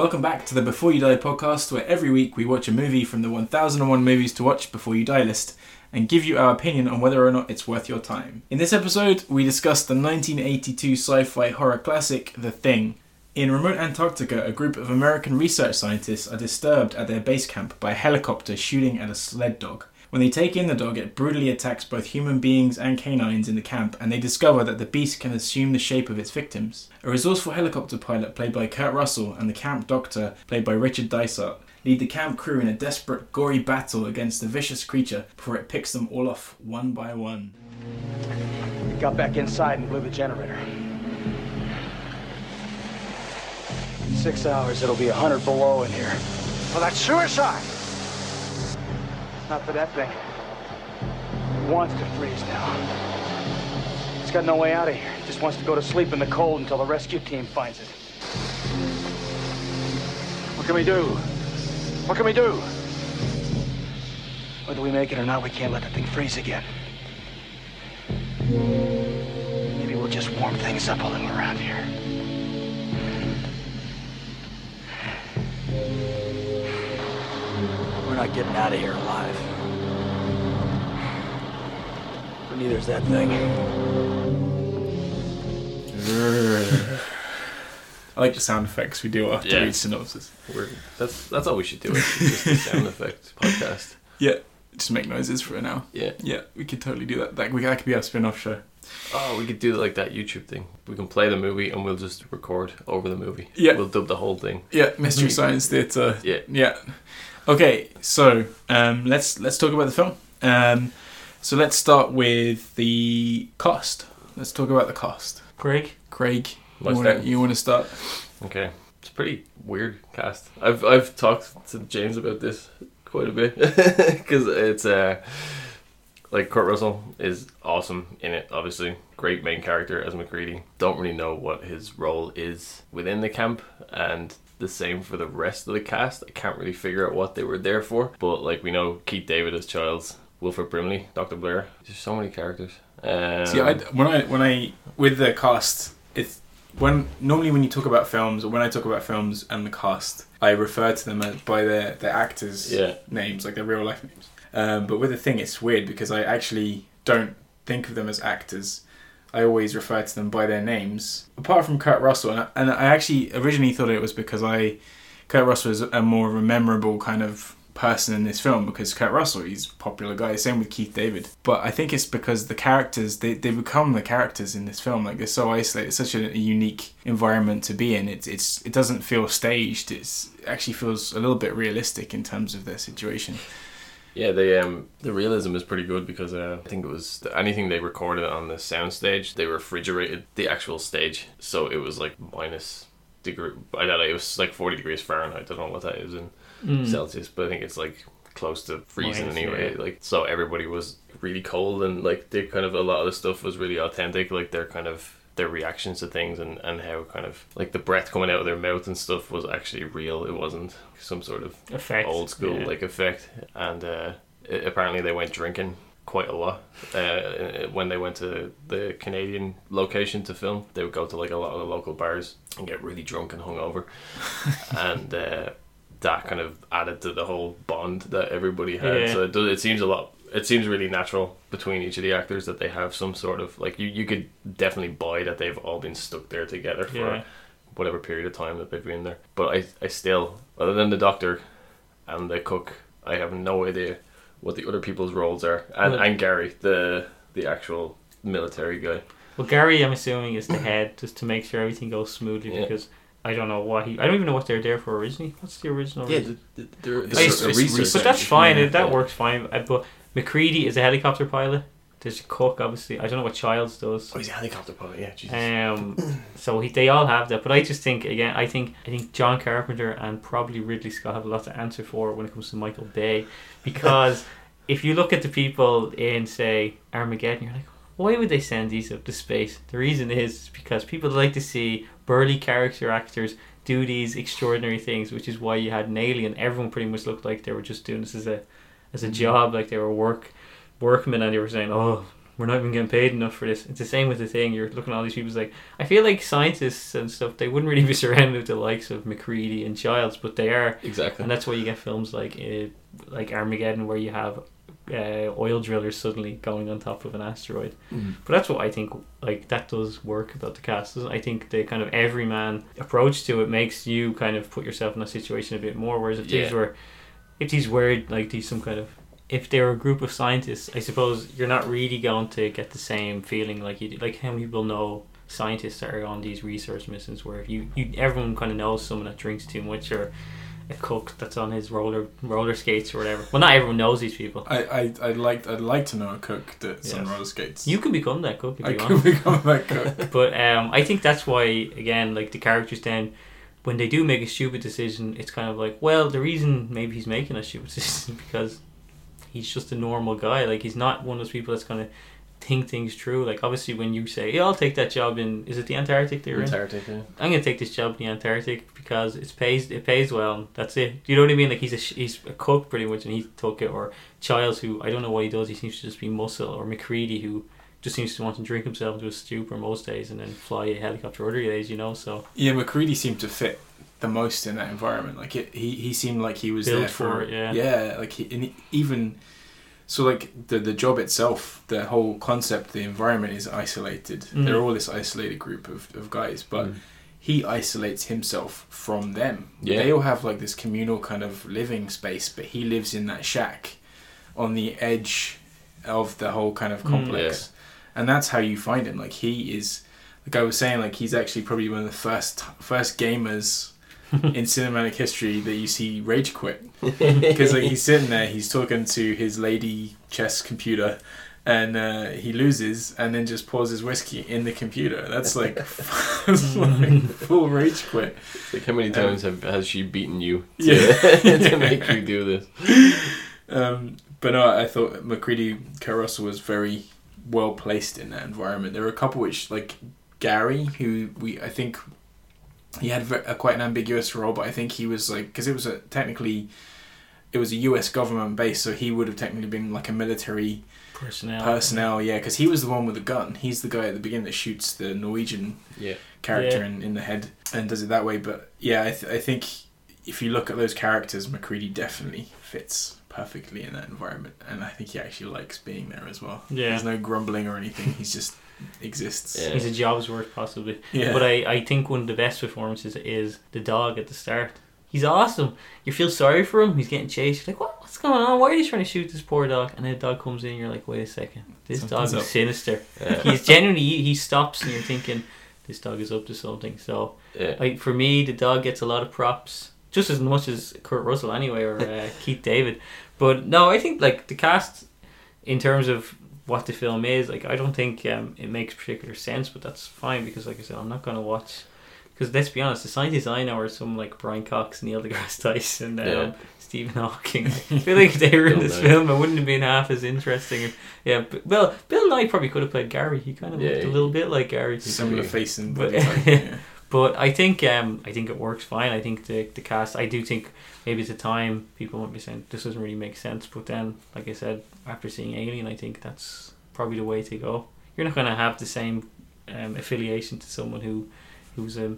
Welcome back to the Before You Die podcast, where every week we watch a movie from the 1001 movies to watch before you die list and give you our opinion on whether or not it's worth your time. In this episode, we discuss the 1982 sci fi horror classic, The Thing. In remote Antarctica, a group of American research scientists are disturbed at their base camp by a helicopter shooting at a sled dog. When they take in the dog, it brutally attacks both human beings and canines in the camp, and they discover that the beast can assume the shape of its victims. A resourceful helicopter pilot, played by Kurt Russell, and the camp doctor, played by Richard Dysart, lead the camp crew in a desperate, gory battle against the vicious creature before it picks them all off one by one. We got back inside and blew the generator. In six hours, it'll be a 100 below in here. Well, that's suicide! Not for that thing. It wants to freeze now. It's got no way out of here. It just wants to go to sleep in the cold until the rescue team finds it. What can we do? What can we do? Whether we make it or not, we can't let the thing freeze again. Maybe we'll just warm things up a little around here. We're not getting out of here alive. But neither's that thing. I like the sound effects we do after Yeah. each synopsis. We're, that's that's all we should do. It's just a sound effect podcast. Yeah, just make noises for it now. Yeah. Yeah, we could totally do that. That, we, that could be our spin off show. Oh, we could do like that YouTube thing. We can play the movie and we'll just record over the movie. Yeah. We'll dub the whole thing. Yeah, Mystery mm-hmm. Science Theatre. Yeah. Yeah. Okay, so um, let's let's talk about the film. Um, so let's start with the cost. Let's talk about the cost. Craig, Craig, My you want, to, you want to start? Okay. It's a pretty weird cast. I've I've talked to James about this quite a bit because it's uh like Kurt Russell is awesome in it. Obviously, great main character as MacReady. Don't really know what his role is within the camp, and the same for the rest of the cast. I can't really figure out what they were there for. But like we know, Keith David as Childs, Wilford Brimley, Doctor Blair. There's so many characters. Um, See, I, when I when I with the cast, it's when normally when you talk about films or when I talk about films and the cast, I refer to them as, by their their actors' Yeah. names, like their real life names. Um, but with the thing, it's weird because I actually don't think of them as actors. I always refer to them by their names. Apart from Kurt Russell, and I, and I actually originally thought it was because I Kurt Russell is a more memorable kind of person in this film because Kurt Russell, he's a popular guy. Same with Keith David. But I think it's because the characters, they, they become the characters in this film. Like they're so isolated. It's such a, a unique environment to be in. It's it's it doesn't feel staged. It's it actually feels a little bit realistic in terms of their situation. Yeah, they um the realism is pretty good because uh, I think it was the, anything they recorded on the soundstage, they refrigerated the actual stage, so it was like minus degree. I don't know. It was like forty degrees Fahrenheit. I don't know what that is in Celsius, but I think it's like close to freezing Minus, anyway. yeah. Like so, everybody was really cold and like they kind of a lot of the stuff was really authentic. Like they're kind of their reactions to things and and how kind of like the breath coming out of their mouth and stuff was actually real. It wasn't some sort of Effect. old school yeah. like effect and uh, i- apparently they went drinking quite a lot uh, when they went to the Canadian location to film they would go to like a lot of the local bars and get really drunk and hungover and uh, that kind of added to the whole bond that everybody had Yeah. so it, does, it seems a lot it seems really natural between each of the actors that they have some sort of like you, you could definitely buy that they've all been stuck there together for Yeah. whatever period of time that they've been there. But I, I still, other than the doctor and the cook, I have no idea what the other people's roles are. And, Well- and Gary, the the actual military guy. Well, Gary, I'm assuming, is the head just to make sure everything goes smoothly Yeah. because I don't know what he. I don't even know what they're there for originally. What's the original? reason? there, It's I- just a it's- research But that's fine. yeah. That works fine. Uh, But MacReady is a helicopter pilot. There's cook, obviously. I don't know what Childs does. Oh, he's a helicopter pilot. Yeah, Jesus. Um, so he, they all have that, but I just think again, I think I think John Carpenter and probably Ridley Scott have a lot to answer for when it comes to Michael Bay, because if you look at the people in say Armageddon, you're like, why would they send these up to space? The reason is because people like to see burly character actors do these extraordinary things, which is why you had an alien. Everyone pretty much looked like they were just doing this as a as a job, like they were work workmen, and they were saying, "Oh, we're not even getting paid enough for this." It's the same with the thing. You're looking at all these people. It's like I feel like scientists and stuff. They wouldn't really be surrounded with the likes of MacReady and Childs, but they are, Exactly. and that's why you get films like uh, like Armageddon, where you have uh, oil drillers suddenly going on top of an asteroid. Mm. But that's what I think. Like that does work about the cast. I think the kind of everyman approach to it makes you kind of put yourself in a situation a bit more. Whereas if these Yeah. were, if these were like these some kind of, if they were a group of scientists, I suppose you're not really going to get the same feeling like you do. Like how many people know scientists that are on these research missions where you, you everyone kind of knows someone that drinks too much or a cook that's on his roller roller skates or whatever. Well, not everyone knows these people. I, I I'd like I'd like to know a cook that's on Yes. roller skates. You can become that cook if I you could want. become that cook. But um, I think that's why again, like the characters then, when they do make a stupid decision, it's kind of like, well, the reason maybe he's making a stupid decision is because he's just a normal guy. Like he's not one of those people that's gonna think things through. Like obviously, when you say, "Yeah, I'll take that job in," is it the Antarctic they're in? Antarctic, yeah. I'm gonna take this job in the Antarctic because it pays it pays well. That's it. You know what I mean? Like he's a he's a cook pretty much, and he took it. Or Childs, who I don't know what he does. He seems to just be muscle. Or MacReady, who just seems to want to drink himself into a stupor most days and then fly a helicopter other days. You know, so Yeah, MacReady seemed to fit the most in that environment. Like it, he he seemed like he was Built there for for it, yeah. yeah. Like he, and he- even so, like the the job itself, the whole concept, the environment is isolated. Mm. They're all this isolated group of, of guys, but Mm. he isolates himself from them. Yeah. They all have like this communal kind of living space, but he lives in that shack on the edge of the whole kind of Mm. complex. And that's how you find him. Like he is like I was saying, like he's actually probably one of the first first gamers in cinematic history that you see rage quit because like he's sitting there, he's talking to his lady chess computer, and uh, he loses, and then just pours his whiskey in the computer. That's like, that's like full rage quit. Like how many Um, times have, has she beaten you to, Yeah. to make you do this? Um, but no, I thought MacReady Kurt Russell was very well placed in that environment. There were a couple which, like Gary, who we I think he had a, quite an ambiguous role, but I think he was like because it was a technically it was a U.S. government base, so he would have technically been like a military personnel. personnel. Yeah, because he was the one with the gun. He's the guy at the beginning that shoots the Norwegian Yeah. character Yeah. in, in the head and does it that way. But yeah, I, th- I think if you look at those characters, MacReady definitely fits perfectly in that environment, and I think he actually likes being there as well. Yeah. There's no grumbling or anything. He's just exists. Yeah. He's a job's worth possibly. Yeah. But I, I think one of the best performances is the dog at the start. He's awesome. You feel sorry for him. He's getting chased. You're like, what? What's going on? Why are you trying to shoot this poor dog? And then the dog comes in. You're like, wait a second. This Something's dog is up. sinister. Yeah. He's genuinely he, he stops and you're thinking, this dog is up to something. So yeah. like for me, the dog gets a lot of props, just as much as Kurt Russell anyway or uh, Keith David. But no, I think like the cast, in terms of what the film is, like I don't think um, it makes particular sense, but that's fine because like I said, I'm not gonna watch. Because let's be honest, the scientists I know are some like Brian Cox, Neil deGrasse Tyson, um, Yeah. Stephen Hawking. I feel like if they were in this Nye. film, it wouldn't have been half as interesting. If, Yeah, but, well, Bill Nye probably could have played Gary. He kind of Yeah, looked a little bit like Gary. Similar face and But- body type, yeah. But I think um, I think it works fine. I think the the cast. I do think maybe at the time people might be saying this doesn't really make sense. But then, like I said, after seeing Alien, I think that's probably the way to go. You're not going to have the same um, affiliation to someone who who's a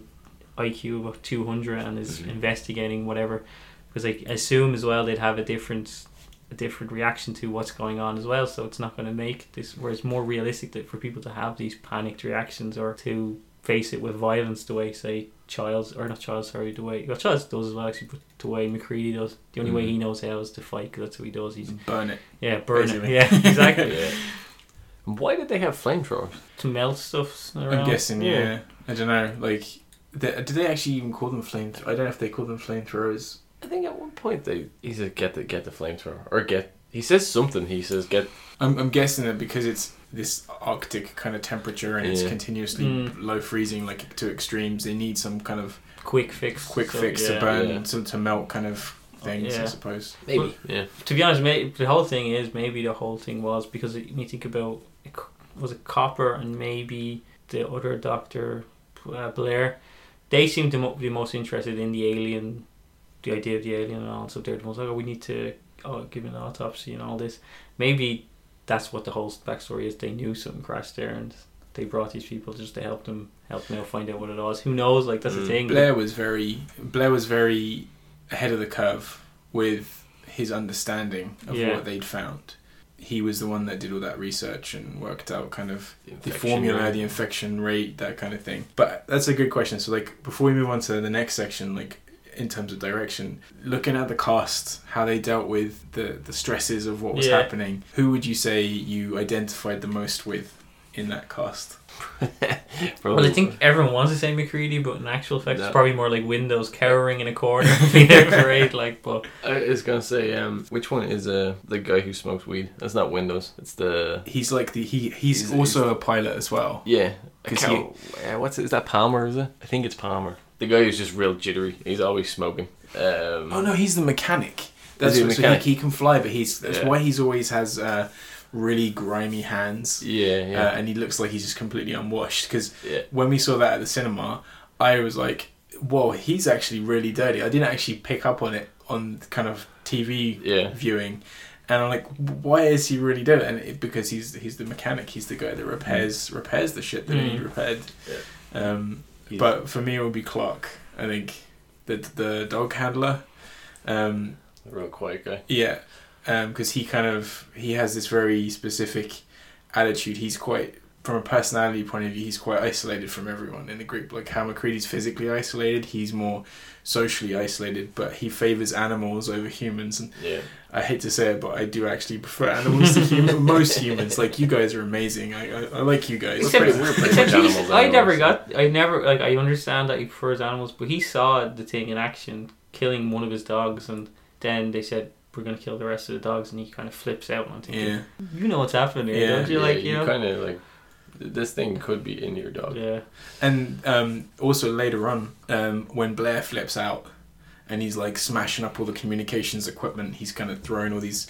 IQ of two hundred and is Mhm. investigating whatever, because I assume as well they'd have a different a different reaction to what's going on as well. So it's not going to make this. Where it's more realistic that for people to have these panicked reactions or to face it with violence the way say Childs or not Childs sorry the way well Childs does as well actually but the way MacReady does the only way Mhm. he knows how is to fight because that's what he does he's Burn it. yeah burn it yeah exactly yeah. Why did they have flamethrowers? to melt stuff around. I'm guessing. Yeah. I don't know. Like, they, did they actually even call them flame? I don't know if they call them flamethrowers. I think at one point they he said get the get the flamethrower or get he says something. He says get I'm, I'm guessing that because it's this Arctic kind of temperature and it's Yeah. continuously Mm. low freezing, like to extremes, they need some kind of quick fix quick so, fix yeah. to burn, Yeah. to, to melt kind of things, I Yeah. suppose. maybe yeah to be honest, may, the whole thing is maybe the whole thing was because when you think about it was it Copper and maybe the other Doctor uh, Blair. They seem to mo- be most interested in the alien, the idea of the alien, and all. So they're the ones like, oh, we need to oh, give an autopsy and all this. Maybe that's what the whole backstory is. They knew something crashed there, and they brought these people just to help them help them out find out what it was. Who knows? Like that's the Mm. thing. Blair was very Blair was very ahead of the curve with his understanding of Yeah. what they'd found. He was the one that did all that research and worked out kind of The the formula, rate. the infection rate, that kind of thing. But that's a good question. So, like, before we move on to the next section, like, in terms of direction, looking at the cast, how they dealt with the the stresses of what was Yeah. happening, who would you say you identified the most with in that cast? Well, I think everyone wants to say MacReady, but in actual fact, No. it's probably more like Windows cowering in a corner, being afraid. Like, but I was gonna say, um, which one is uh the guy who smokes weed? That's not Windows. It's the He's like the he he's He's- also a pilot as well. yeah. I 'Cause uh, what's it? Is that Palmer? Is it? I think it's Palmer. The guy who's just real jittery. He's always smoking. Um, Oh no, he's the mechanic. That's he what, so mechanic? he, he can fly, but he's that's Yeah. why he's always has uh, really grimy hands, Yeah, yeah, uh, and he looks like he's just completely unwashed. Because yeah. when we saw that at the cinema, I was like, "Whoa, he's actually really dirty." I didn't actually pick up on it on kind of TV Yeah. viewing, and I'm like, "Why is he really dirty?" And it, because he's he's the mechanic, he's the guy that repairs repairs the shit that Mm. need repaired. Um, But for me, it would be Clark. I think the the dog handler. Um, A real quiet guy. yeah, because he kind of he has this very specific attitude. He's quite from a personality point of view. He's quite isolated from everyone in the group. Like how MacReady's physically isolated, he's more socially isolated. But he favors animals over humans. And Yeah. I hate to say it, but I do actually prefer animals to human, most humans. Like you guys are amazing. I I, I like you guys. except, pretty- we're pretty except much he's, animals I never got. I never like. I understand that he prefers animals, but he saw the thing in action, killing one of his dogs, and then they said we're gonna kill the rest of the dogs, and he kind of flips out. And I'm thinking, yeah. you know what's happening, here, Yeah. don't you? Yeah, like you know, kind of like this thing could be in your dog. yeah. And um, also later on, um, when Blair flips out and he's like smashing up all the communications equipment, he's kind of throwing all these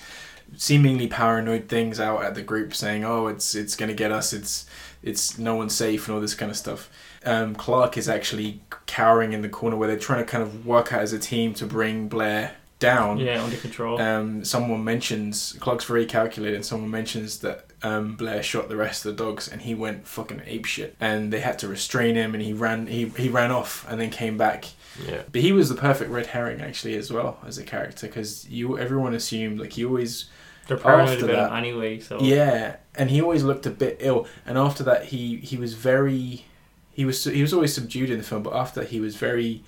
seemingly paranoid things out at the group, saying, "Oh, it's it's gonna get us. It's it's no one's safe and all this kind of stuff." Um, Clark is actually cowering in the corner where they're trying to kind of work out as a team to bring Blair down. Yeah, under control. Um, someone mentions Clark's very calculated. and Someone mentions that um, Blair shot the rest of the dogs, and he went fucking ape shit. And they had to restrain him, and he ran. He he ran off, and then came back. Yeah. But he was the perfect red herring actually as well as a character because you everyone assumed like he always They're paranoid after about him that- anyway. So yeah, and he always looked a bit ill. And after that, he he was very he was he was always subdued in the film, but after that, he was very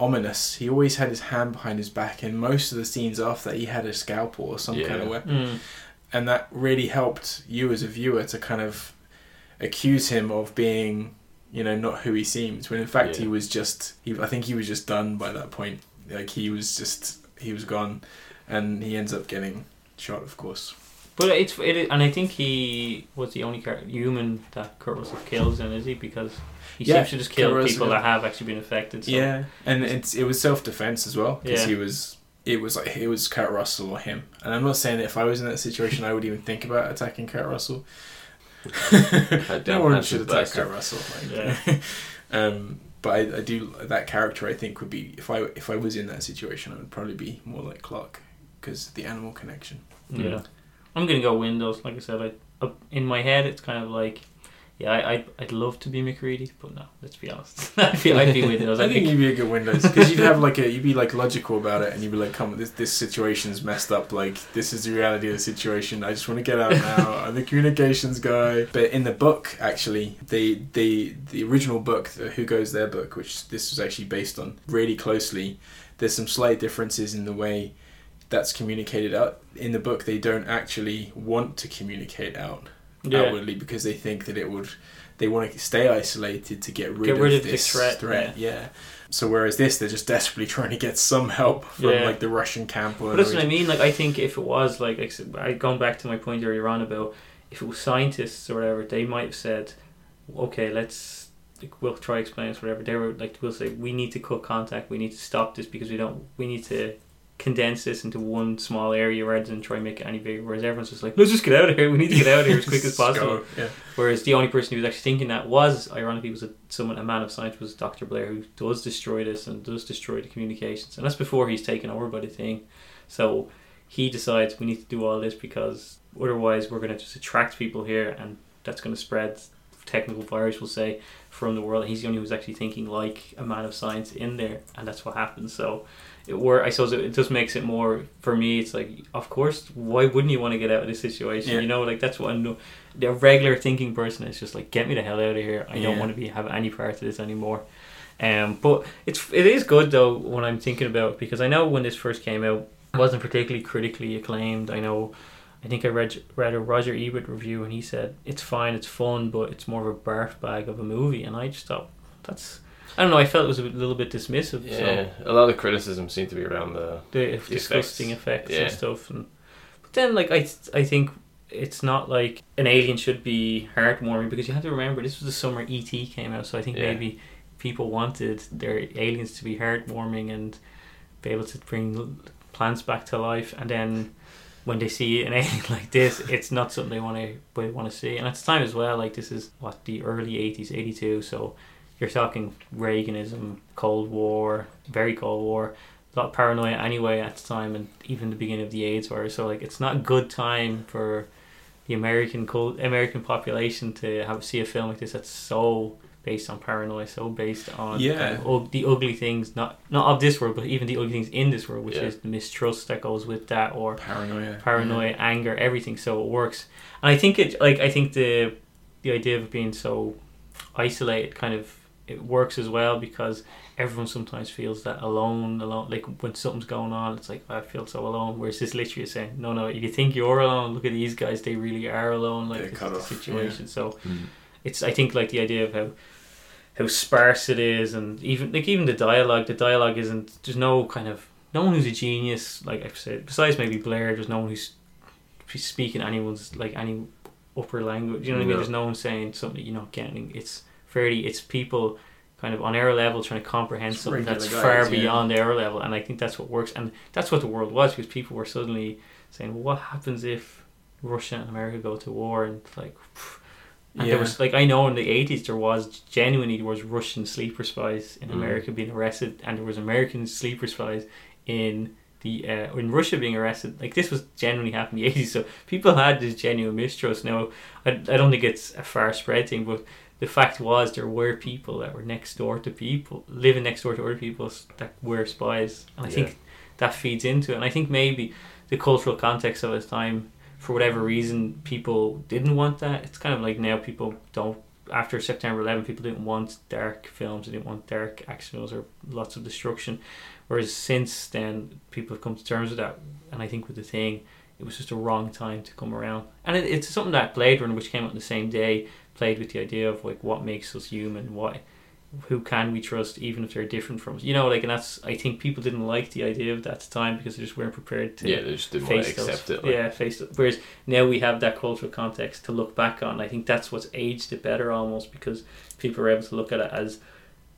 ominous. He always had his hand behind his back, and most of the scenes after that, he had a scalpel or some kind of weapon, Mm. And that really helped you as a viewer to kind of accuse him of being you know not who he seems when in fact Yeah. he was just he I think he was just done by that point. Like he was just he was gone, and he ends up getting shot, of course. But it's it, is- and I think he was the only char- human that Kurt Russell kills, then is he? Because he Yeah, seems to just kill people that have actually been affected. So. Yeah, and it's it was self defense as well because Yeah. he was it was like it was Kurt Russell or him. And I'm not saying that if I was in that situation, I would even think about attacking Kurt Russell. no damn one handsome should attack. Kurt Russell. Like, um, but I, I do that character. I think would be if I if I was in that situation, I would probably be more like Clark because the animal connection. Yeah. I'm gonna go Windows. Like I said, I up in my head it's kind of like, yeah, I I'd, I'd love to be MacReady, but no, let's be honest. I'd be I'd be Windows. I I think think you'd be a good Windows because you'd have like a you'd be like logical about it and you'd be like, come this this situation's messed up. Like this is the reality of the situation. I just want to get out now. I'm the communications guy. But in the book, actually, they they the original book, the Who Goes There book, which this was actually based on, really closely. There's some slight differences in the way that's communicated out in the book. They don't actually want to communicate out yeah. outwardly because they think that it would they want to stay isolated to get rid, Get of, rid of the this threat, threat. yeah. so whereas this they're just desperately trying to get some help from Yeah. like the russian camp or But that's what I mean. Like I think if it was like, I I back to my point earlier on about if it was scientists or whatever, they might have said, okay, let's like, we'll try explain this whatever. They were like, we'll say we need to cut contact. We need to stop this because we don't. We need to condense this into one small area rather than try and make it any bigger. Whereas everyone's just like, let's just get out of here. We need to get out of here as quick as possible. Yeah. Whereas the only person who was actually thinking that was, ironically, was a, someone, a man of science, was Dr. Blair, who does destroy this and does destroy the communications. And that's before he's taken over by the thing. So he decides we need to do all this because otherwise we're going to just attract people here and that's going to spread technical virus, we'll say, from the world. He's the only one who's actually thinking like a man of science in there, and that's what happens. So it were I suppose it, it just makes it more for me. It's like, of course, why wouldn't you want to get out of this situation? Yeah. You know, like that's what I know. The regular thinking person is just like, get me the hell out of here. I don't want to be have any part of this anymore. Um, but it's it is good though when I'm thinking about it because I know when this first came out, it wasn't particularly critically acclaimed. I know. I think I read read a Roger Ebert review and he said it's fine, it's fun, but it's more of a barf bag of a movie. And I just thought that's I don't know. I felt it was a little bit dismissive. Yeah, So a lot of criticism seemed to be around the. the disgusting effects. effects, Yeah. and stuff. And but then like I I think it's not like an alien should be heartwarming because you have to remember this was the summer ET came out, so I think Yeah. maybe people wanted their aliens to be heartwarming and be able to bring plants back to life, and then. When they see an alien like this, it's not something they want to want to see. And at the time as well, like this is what the early '80s, '82. So you're talking Reaganism, Cold War, very Cold War, a lot of paranoia anyway at the time, and even the beginning of the AIDS virus. So like, it's not a good time for the American cult, American population to have see a film like this that's so based on paranoia, so based on Yeah. kind of the ugly things, not not of this world, but even the ugly things in this world, which Yeah. is the mistrust that goes with that, or Paranoia. paranoia, anger, everything. So it works, and I think it like I think the the idea of being so isolated kind of it works as well because everyone sometimes feels that alone, alone. Like when something's going on, it's like I feel so alone. Whereas this literally is saying, no, no, if you think you're alone. Look at these guys; they really are alone. Like this the off, situation. So Mm. it's I think like the idea of how how sparse it is, and even like even the dialogue. The dialogue isn't. There's no kind of no one who's a genius. Like I've said, besides maybe Blair, there's no one who's speaking anyone's like any upper language. You know what I mean? No. There's no one saying something you're not getting. It's fairly. It's people kind of on our level trying to comprehend Just something that's guys, far yeah. beyond our level, and I think that's what works. And that's what the world was because people were suddenly saying, "Well, what happens if Russia and America go to war?" And it's like. And Yeah. there was like I know in the eighties there was genuinely there was Russian sleeper spies in Mm. America being arrested, and there was American sleeper spies in the uh, in Russia being arrested. Like this was genuinely happening in the eighties, so people had this genuine mistrust. Now I, I don't think it's a far spread thing, but the fact was there were people that were next door to people living next door to other people that were spies, and I Yeah. think that feeds into it. And I think maybe the cultural context of its time for whatever reason, people didn't want that. It's kind of like now people don't. After September 11, people didn't want dark films. They didn't want dark action films or lots of destruction. Whereas since then, people have come to terms with that. And I think with the thing, it was just a wrong time to come around. And it, it's something that Blade Runner, which came out on the same day, played with the idea of like what makes us human, what who can we trust even if they're different from us. You know, like and that's I think people didn't like the idea of that at the time because they just weren't prepared to Yeah, they just didn't want to face those- accept it. Like, Yeah, face it. Whereas now we have that cultural context to look back on. I think that's what's aged it better almost because people are able to look at it as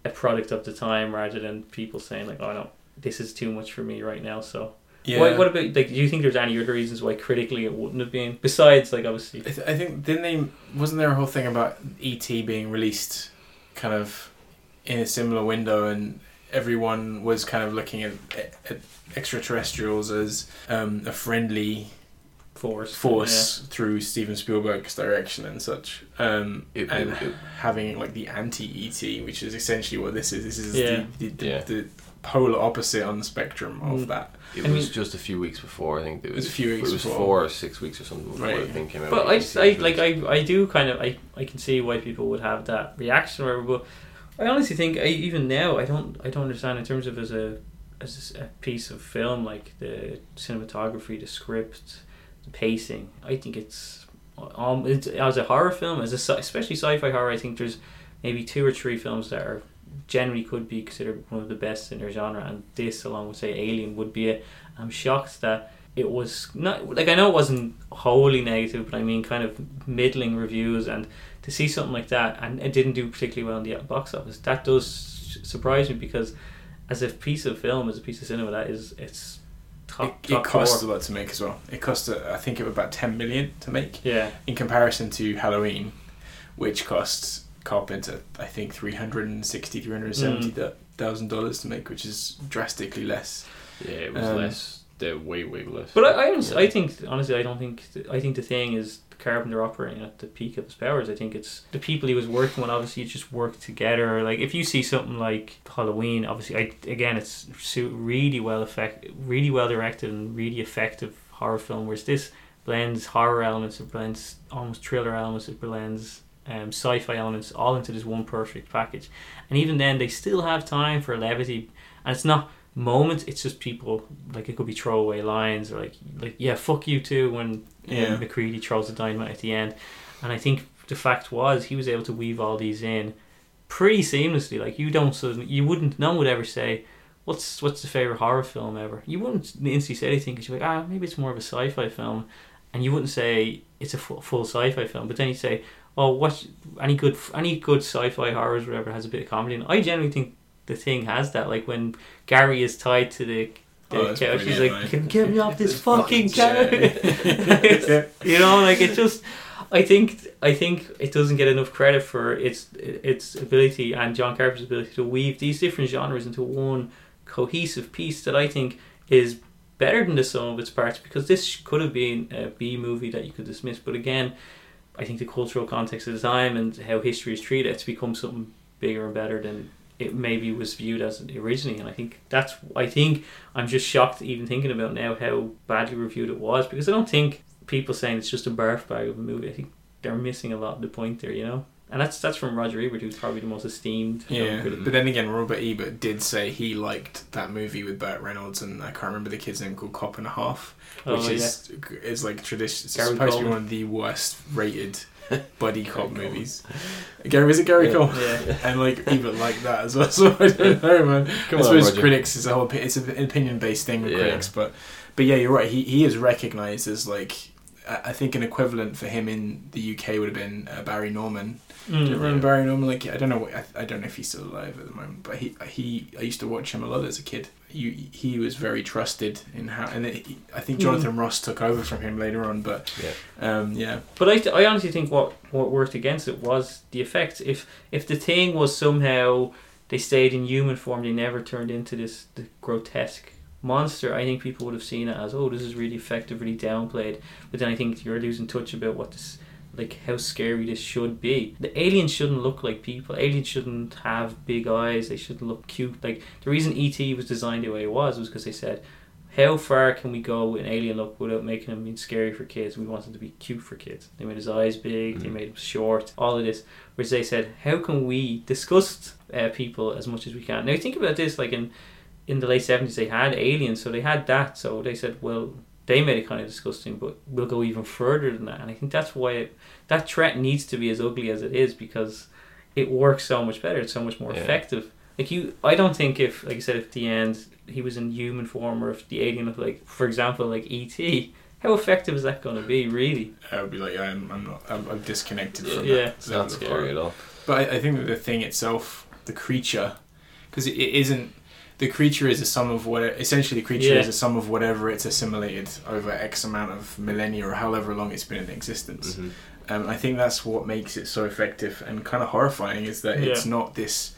a product of the time rather than people saying like, "Oh no, this is too much for me right now." So, Yeah. what, what about like? Do you think there's any other reasons why critically it wouldn't have been besides like obviously? I, th- I think didn't they wasn't there a whole thing about ET being released kind of in a similar window and everyone was kind of looking at, at extraterrestrials as um, a friendly Force, force through Steven Spielberg's direction and such um, It- and it- it- having like the anti ET which is essentially what this is this is Yeah. the, the, the, Yeah. the polar opposite on the spectrum of Mm. that It I was mean- just a few weeks before. I think it was was, a few weeks It was before. four or six weeks or something before Right. the thing came out. But I, just, I like I, I do kind of I, I can see why people would have that reaction or whatever, but I honestly think I, even now I don't I don't understand in terms of as a as a piece of film like the cinematography, the script, the pacing. I think it's um it's, as a horror film as a especially sci-fi horror. I think there's maybe two or three films that are generally could be considered one of the best in their genre, and this along with say Alien would be it. I'm shocked that it was not like I know it wasn't wholly negative, but I mean kind of middling reviews, and to see something like that and it didn't do particularly well in the box office, that does surprise me because as a piece of film, as a piece of cinema, that is it's top. it, top it cost a lot to make as well. It cost, uh, I think, it was about ten million to make Yeah, in comparison to Halloween, which cost Carpenter, I think, three hundred and sixty, three hundred and seventy thousand dollars to make, which is drastically less. Yeah, it was Um, less. The way way less. but I, I, honestly- Yeah. I think honestly, I don't think I think the thing is Carpenter operating at the peak of his powers. I think it's the people he was working with. Obviously, it just work together. Like if you see something like Halloween, obviously, I again, it's really well effect, really well directed and really effective horror film. Whereas this blends horror elements, it blends almost thriller elements, it blends um, sci-fi elements all into this one perfect package. And even then, they still have time for levity, and it's not moments. It's just people like it could be throwaway lines or like like yeah, fuck you too when um, Yeah. MacReady throws the dynamite at the end. And I think the fact was he was able to weave all these in pretty seamlessly. Like you don't suddenly you wouldn't no one would ever say. What's what's the favorite horror film ever? You wouldn't instantly say anything because you're like ah maybe it's more of a sci-fi film, and you wouldn't say it's a full, full sci-fi film. But then you say oh what any good any good sci-fi horrors or whatever has a bit of comedy. And I generally think the thing has that. Like when Gary is tied to the, the Oh, couch, he's like, right? "Can get me off this This fucking fucking couch." you know, like it just. I think I think it doesn't get enough credit for its its ability and John Carpenter's ability to weave these different genres into one cohesive piece that I think is better than the sum of its parts because this could have been a B movie that you could dismiss but again I think the cultural context of the time and how history is treated it's become something bigger and better than it maybe was viewed as originally. And I think that's I think I'm just shocked even thinking about now how badly reviewed it was because I don't think people saying it's just a barf bag of a movie I think they're missing a lot of the point there you know and that's that's from Roger Ebert who's probably the most esteemed Yeah, critic. but then again, Robert Ebert did say he liked that movie with Burt Reynolds and I can't remember the kid's name called Cop and a Half, oh, which Oh, is is like tradition. It's Gary supposed to be one of the worst rated buddy cop movies. Gary, is it Gary Yeah. Coleman? yeah And like Ebert liked that as well, so I don't know, man. Come I on, suppose Roger. critics is a whole. It's an opinion based thing with Yeah. critics, but but yeah, you're right. He he is recognised as like. I I think an equivalent for him in the UK would have been uh, Barry Norman, do you Mm. remember Barry Norman? Like I don't know, what- I, I don't know if he's still alive at the moment, but he he I used to watch him a lot as a kid. You, he was very trusted in how, and it, he- I think Jonathan Ross took over from him later on. But Yeah. um, yeah, But I, I honestly think what, what worked against it was the effects. If if the thing was somehow they stayed in human form, they never turned into this the grotesque monster. I think people would have seen it as oh, this is really effective, really downplayed. But then I think you're losing touch about what this like how scary this should be. The aliens shouldn't look like people. Aliens shouldn't have big eyes. They shouldn't look cute. Like the reason ET was designed the way it was was because they said how far can we go in alien look without making him scary for kids? We want him to be cute for kids. They made his eyes big, they Mhm. made him short, all of this. Whereas they said, how can we disgust uh, people as much as we can? Now think about this, like in in the late seventies, they had aliens, so they had that. So they said, well, they made it kind of disgusting, but we'll go even further than that. And I think that's why it, that threat needs to be as ugly as it is because it works so much better. It's so much more Yeah. effective. Like you, I don't think if, like I said, if at the end he was in human form, or if the alien looked like, for example, like ET, how effective is that going to be, really? I would be like, I'm, I'm not, I'm, I'm disconnected from Yeah. that. It's not scary at all. But I, I think that the thing itself, the creature, because it, it isn't. The creature is a sum of what. Essentially, the creature Yeah. is a sum of whatever it's assimilated over X amount of millennia or however long it's been in existence. Mhm. Um, I think that's what makes it so effective and kind of horrifying is that it's not this.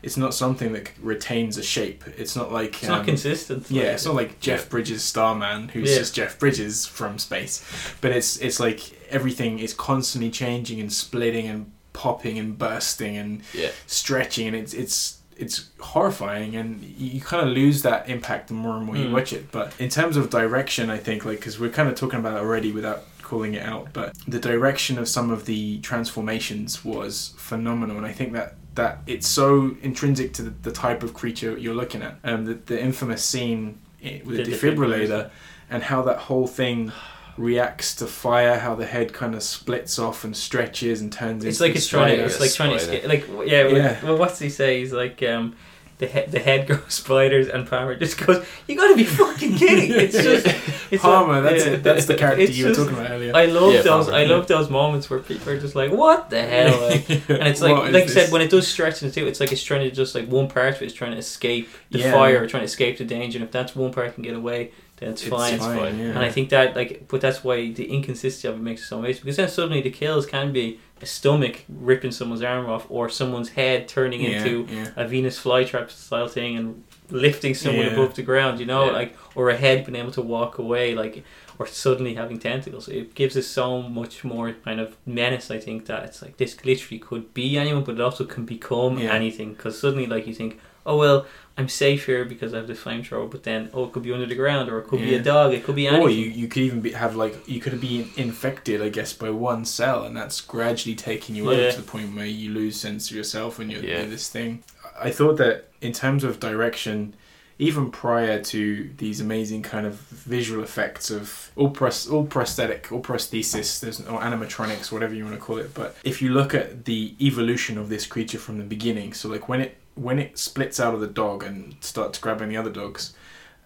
It's not something that retains a shape. It's not like It's not um, consistent. yeah, like- it's not like Jeff Yeah. Bridges Starman, who's Yeah. just Jeff Bridges from space, but it's it's like everything is constantly changing and splitting and popping and bursting and Yeah. stretching, and it's it's it's horrifying, and you, kind of lose that impact the more and more you Mm. watch it. But in terms of direction, I think like because we're kind of talking about it already without calling it out, but the direction of some of the transformations was phenomenal, and I think that that it's so intrinsic to the, the type of creature you're looking at. Um, the, the infamous scene with the, The defibrillator, defibrillator. and how that whole thing reacts to fire, how the head kind of splits off and stretches and turns It's into like the it's trying to. It's like trying to escape. Like w- yeah, Yeah. yeah. Well, what's he say? He's like um, the head. The head goes spiders, and Palmer just goes. You got to be fucking kidding! It's just. It's Palmer, like- that's yeah. it. That's the character It's you were just- talking about earlier. I love Yeah, those. Palmer. I love those moments where people are just like, "What the hell?" Like, and it's like, What is like I said, when it does stretch into two, it's like it's trying to just like one part of it is trying to escape the Yeah. fire, or trying to escape the danger. And if that's one part can get away, then it's, It's fine. fine, yeah. And I think that like, but that's why the inconsistency of it makes it so amazing because then suddenly the kills can be a stomach ripping someone's arm off or someone's head turning Yeah, into yeah. a Venus flytrap style thing and lifting someone Yeah. above the ground, you know, Yeah. like or a head being able to walk away, like or suddenly having tentacles. It gives us so much more kind of menace. I think that it's like this literally could be anyone, but it also can become Yeah. anything because suddenly, like you think, oh well, I'm safe here because I have this flamethrower, but then oh, it could be under the ground or it could be a dog, it could be anything. Or you, you could even be, have like you could be infected, I guess, by one cell, and that's gradually taking you over Yeah. to the point where you lose sense of yourself and you're, Yeah. you're this thing. I thought that in terms of direction, even prior to these amazing kind of visual effects of all pros- all prosthetic, all prosthesis, there's or animatronics, whatever you want to call it. But if you look at the evolution of this creature from the beginning, so like when it when it splits out of the dog and starts grabbing the other dogs,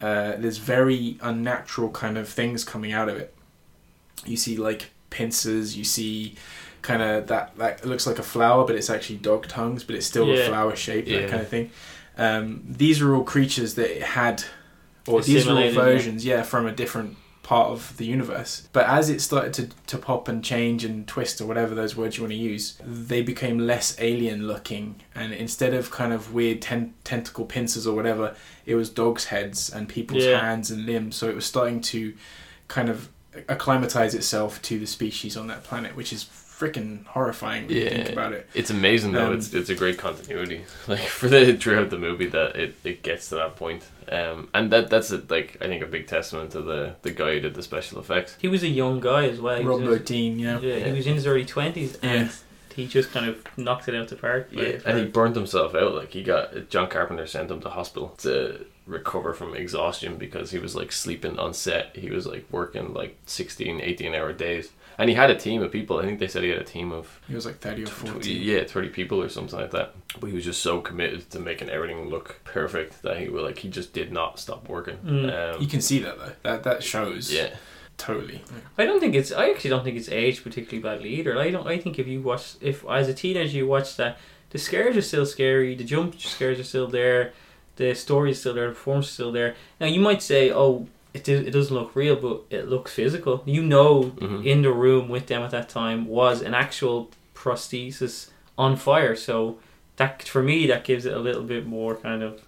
uh, there's very unnatural kind of things coming out of it. You see like pincers, you see kind of that that looks like a flower, but it's actually dog tongues, but it's still a flower shape, that kind of thing. Um, these are all creatures that it had, or these are all yeah. versions, yeah, from a different part of the universe. But as it started to, to pop and change and twist or whatever those words you want to use, they became less alien looking. And instead of kind of weird ten- tentacle pincers or whatever, it was dogs' heads and people's Yeah. hands and limbs. So it was starting to kind of acclimatize itself to the species on that planet, which is freaking horrifying when you think about it. It's amazing though. Um, it's it's a great continuity, like for the throughout the movie that it, it gets to that point. Um, and that that's a, like I think a big testament to the the guy who did the special effects. he was a young guy as well. He was- Rob Bottin, yeah. yeah, Yeah. he was in his early twenties and Yeah. he just kind of knocked it out the park. Yeah, and he burnt himself out. Like he got John Carpenter sent him to hospital to recover from exhaustion because he was like sleeping on set. He was like working like 16, 18 hour days. And he had a team of people. I think they said he had a team of He was like 30 or 40. 20, yeah, 30 people or something like that. But he was just so committed to making everything look perfect that he was like he just did not stop working. Mm. Um, You can see that though. That that shows. yeah. Totally. I don't think it's. I actually don't think it's aged particularly badly either. I don't. I think if you watch, if as a teenager you watch that, the scares are still scary. The jump scares are still there. The story is still there. The performance is still there. Now you might say, oh, it do- it doesn't look real, but it looks physical. You know, Mhm. in the room with them at that time was an actual prosthesis on fire. So that for me that gives it a little bit more kind of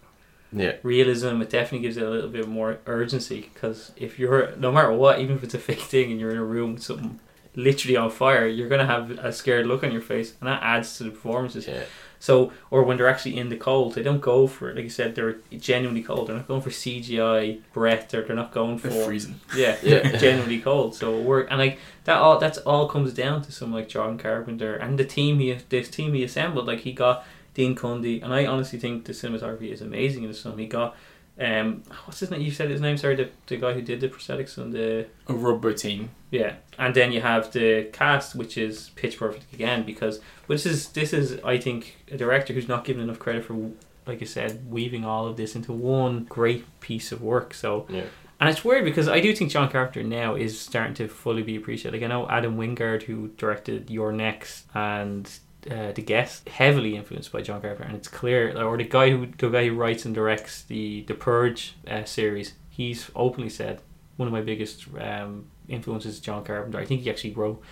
Yeah. realism. It definitely gives it a little bit more urgency because if you're no matter what, even if it's a fake thing and you're in a room with something literally on fire, you're gonna have a scared look on your face, and that adds to the performances. Yeah. So, or when they're actually in the cold, they don't go for it. Like you said, they're genuinely cold. They're not going for CGI breath, or they're not going for They're freezing. yeah, Yeah. genuinely cold. So it work and like that all that's all comes down to someone like John Carpenter and the team he this team he assembled. Like he got Dean Cundey, and I honestly think the cinematography is amazing in this film. He got um what's his name? You said his name. Sorry, the the guy who did the prosthetics and the Oh, Rob Bottin. yeah, and then you have the cast, which is pitch perfect again because but this is this is I think a director who's not given enough credit for like I said weaving all of this into one great piece of work. So Yeah. and it's weird because I do think John Carpenter now is starting to fully be appreciated. Like I know Adam Wingard, who directed You're Next and uh, The Guest, heavily influenced by John Carpenter, and it's clear. Or the guy who the guy who writes and directs the the Purge uh, series, he's openly said one of my biggest um, influences is John Carpenter. I think he actually wrote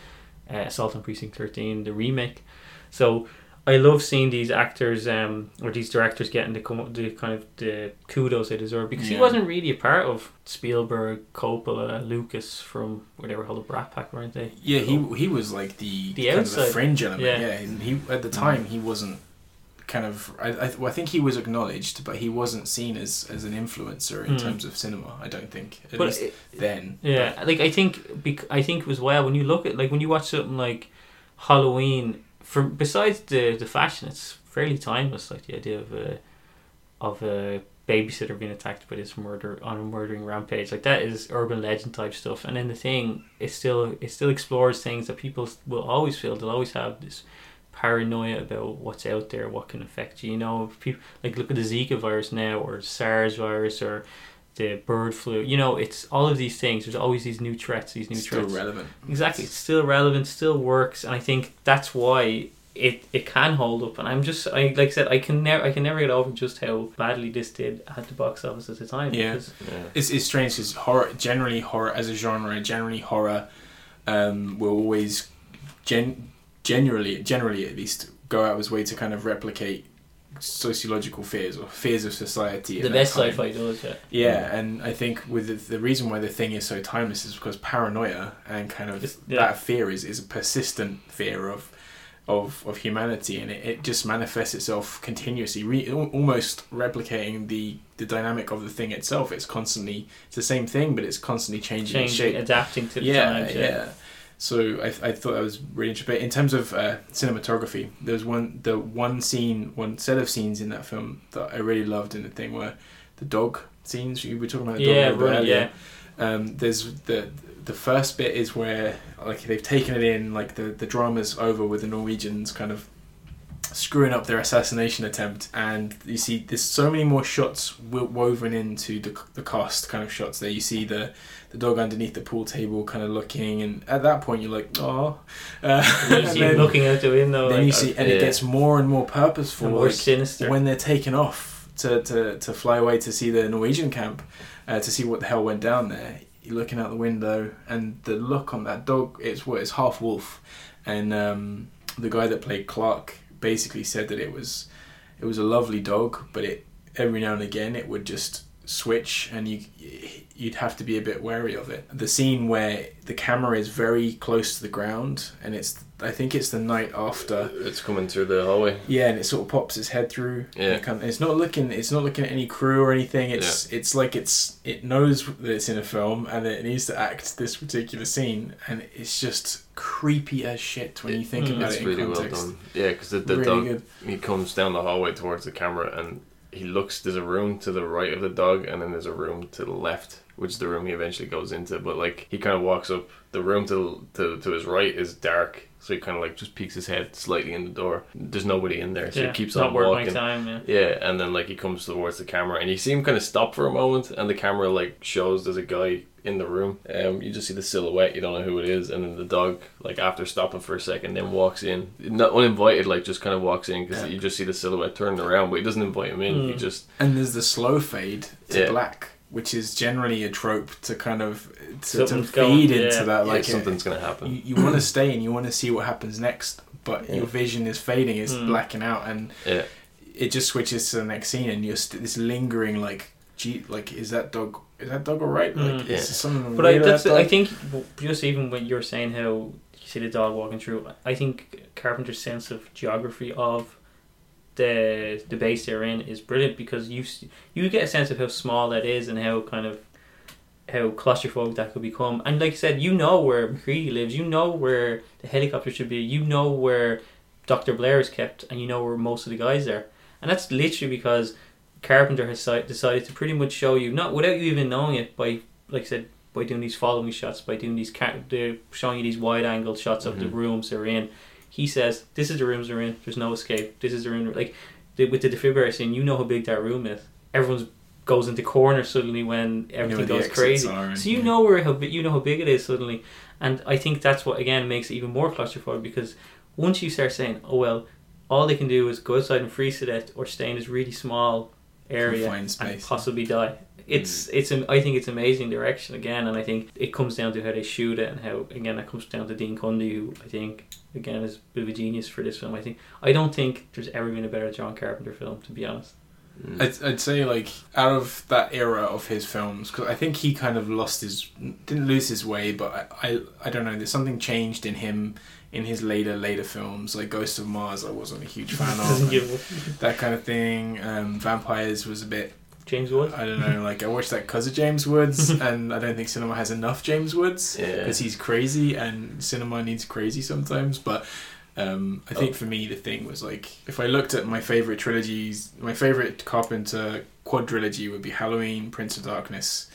uh, Assault on Precinct Thirteen, the remake. So I love seeing these actors um, or these directors getting the, the kind of the kudos they deserve because he wasn't really a part of Spielberg, Coppola, Lucas from where they were called the Brat Pack, weren't they? Yeah, he he was like the The kind of the outside. fringe element. Yeah. Yeah. he at the time he wasn't kind of. I I, well, I think he was acknowledged, but he wasn't seen as as an influencer in Mm. terms of cinema. I don't think at But least it- then. Yeah, like I think bec- I think as well when you look at like when you watch something like Halloween, for besides the the fashion, it's fairly timeless. Like the idea of a of a babysitter being attacked by this murder on a murdering rampage, like that is urban legend type stuff. And then the thing, it still it still explores things that people will always feel. They'll always have this paranoia about what's out there, what can affect you. You know, people like look at the Zika virus now, or SARS virus, or the bird flu. You know, it's all of these things. There's always these new threats, these new Still threats. Still relevant. Exactly, it's still relevant, still works, and I think that's why it it can hold up, and I'm just I like I said I can never I can never get over just how badly this did at the box office at the time. Yeah. because- Yeah. It's, it's strange because horror, generally horror as a genre, generally horror um, will always, gen, generally, generally at least, go out of its way to kind of replicate sociological fears or fears of society. the best sci-fi does. Yeah, Yeah, and I think with the, the reason why the thing is so timeless is because paranoia and kind of Just- yeah. that fear is, is a persistent fear of of of humanity, and it, it just manifests itself continuously, re, almost replicating the the dynamic of the thing itself. It's constantly it's the same thing, but it's constantly changing changing, shape. adapting to the yeah, times. yeah. So I, I thought that was really interesting. But in terms of uh, cinematography, there's one the one scene, one set of scenes in that film that I really loved in the thing where the dog scenes. You were talking about the dog yeah, bit right, earlier. yeah. Um, there's the the first bit is where like they've taken it in, like the the drama's over with the Norwegians kind of screwing up their assassination attempt, and you see there's so many more shots woven into the the cast kind of shots there. You see the the dog underneath the pool table, kind of looking, and at that point you're like, oh. Uh, You see him looking out the window. then like, you see, and it gets more and more purposeful. and more like, sinister. when they're taken off to, to, to fly away to see the Norwegian camp, uh, to see what the hell went down there, you're looking out the window, and the look on that dog, it's what it's half wolf, and um, the guy that played Clark basically said that it was it was a lovely dog, but it every now and again it would just switch, and you you'd have to be a bit wary of it. The scene where the camera is very close to the ground, and it's I think it's the night after. It's coming through the hallway. Yeah, and it sort of pops its head through. Yeah. it it's not looking. It's not looking at any crew or anything. It's it's like it's it knows that it's in a film and it needs to act this particular scene, and it's just creepy as shit when you think Mm. about It's it in really well context. done. Yeah, because the, the really dog good. he comes down the hallway towards the camera and he looks. There's a room to the right of the dog, and then there's a room to the left, which is the room he eventually goes into. But like he kind of walks up. The room to to to his right is dark, so he kind of like just peeks his head slightly in the door. There's nobody in there, so yeah, he keeps on walking. time. Yeah. Yeah, and then like he comes towards the camera, and you see him kind of stop for a moment, and the camera like shows there's a guy in the room. Um, you just see the silhouette, you don't know who it is, and then the dog like after stopping for a second, then walks in, not uninvited, like just kind of walks in because Yeah. you just see the silhouette turning around, but he doesn't invite him in. He Mm. just And there's the slow fade to Yeah. black, which is generally a trope to kind of to, to feed going- into that. like Like something's gonna happen. you, you want to stay and you want to see what happens next, but Yeah. your vision is fading, it's Mm. blacking out, and yeah, it just switches to the next scene, and you're st- this lingering like, gee, like is that dog? Is that dog alright? Like, Mm. Yeah. there something But I, that's, that I think w- just even when you're saying how you see the dog walking through, I think Carpenter's sense of geography of the the base they're in is brilliant because you you get a sense of how small that is and how kind of how claustrophobic that could become. And like I said, you know where MacReady lives, you know where the helicopter should be, you know where Doctor Blair is kept, and you know where most of the guys are. And that's literally because Carpenter has decided to pretty much show you, not without you even knowing it, by like I said, by doing these following shots, by doing these showing you these wide angle shots of the Mhm. rooms they're in. He says, "This is the rooms they're in. There's no escape. This is the room." Like the, with the defibrillator scene, you know how big that room is. Everyone's goes into corners suddenly when You know everything goes crazy. are So you know where how you know how big it is suddenly, and I think that's what again makes it even more claustrophobic because once you start saying, "Oh well," all they can do is go outside and freeze to death or stay in this really small area and possibly die. It's it's am- I think it's amazing direction again, and I think it comes down to how they shoot it and how again that comes down to Dean Cundey, who I think again is a bit of a genius for this film. I think I don't think there's ever been a better John Carpenter film, to be honest. Mm. I'd, I'd say like out of that era of his films because I think he kind of lost his didn't lose his way but I, I I don't know there's something changed in him in his later later films like Ghost of Mars I wasn't a huge fan of that kind of thing um, Vampires was a bit James Woods I don't know like I watched that because of James Woods and I don't think cinema has enough James Woods Yeah. because he's crazy and cinema needs crazy sometimes but um, I think for me the thing was like if I looked at my favorite trilogies, my favorite Carpenter quadrilogy would be Halloween, Prince of Darkness,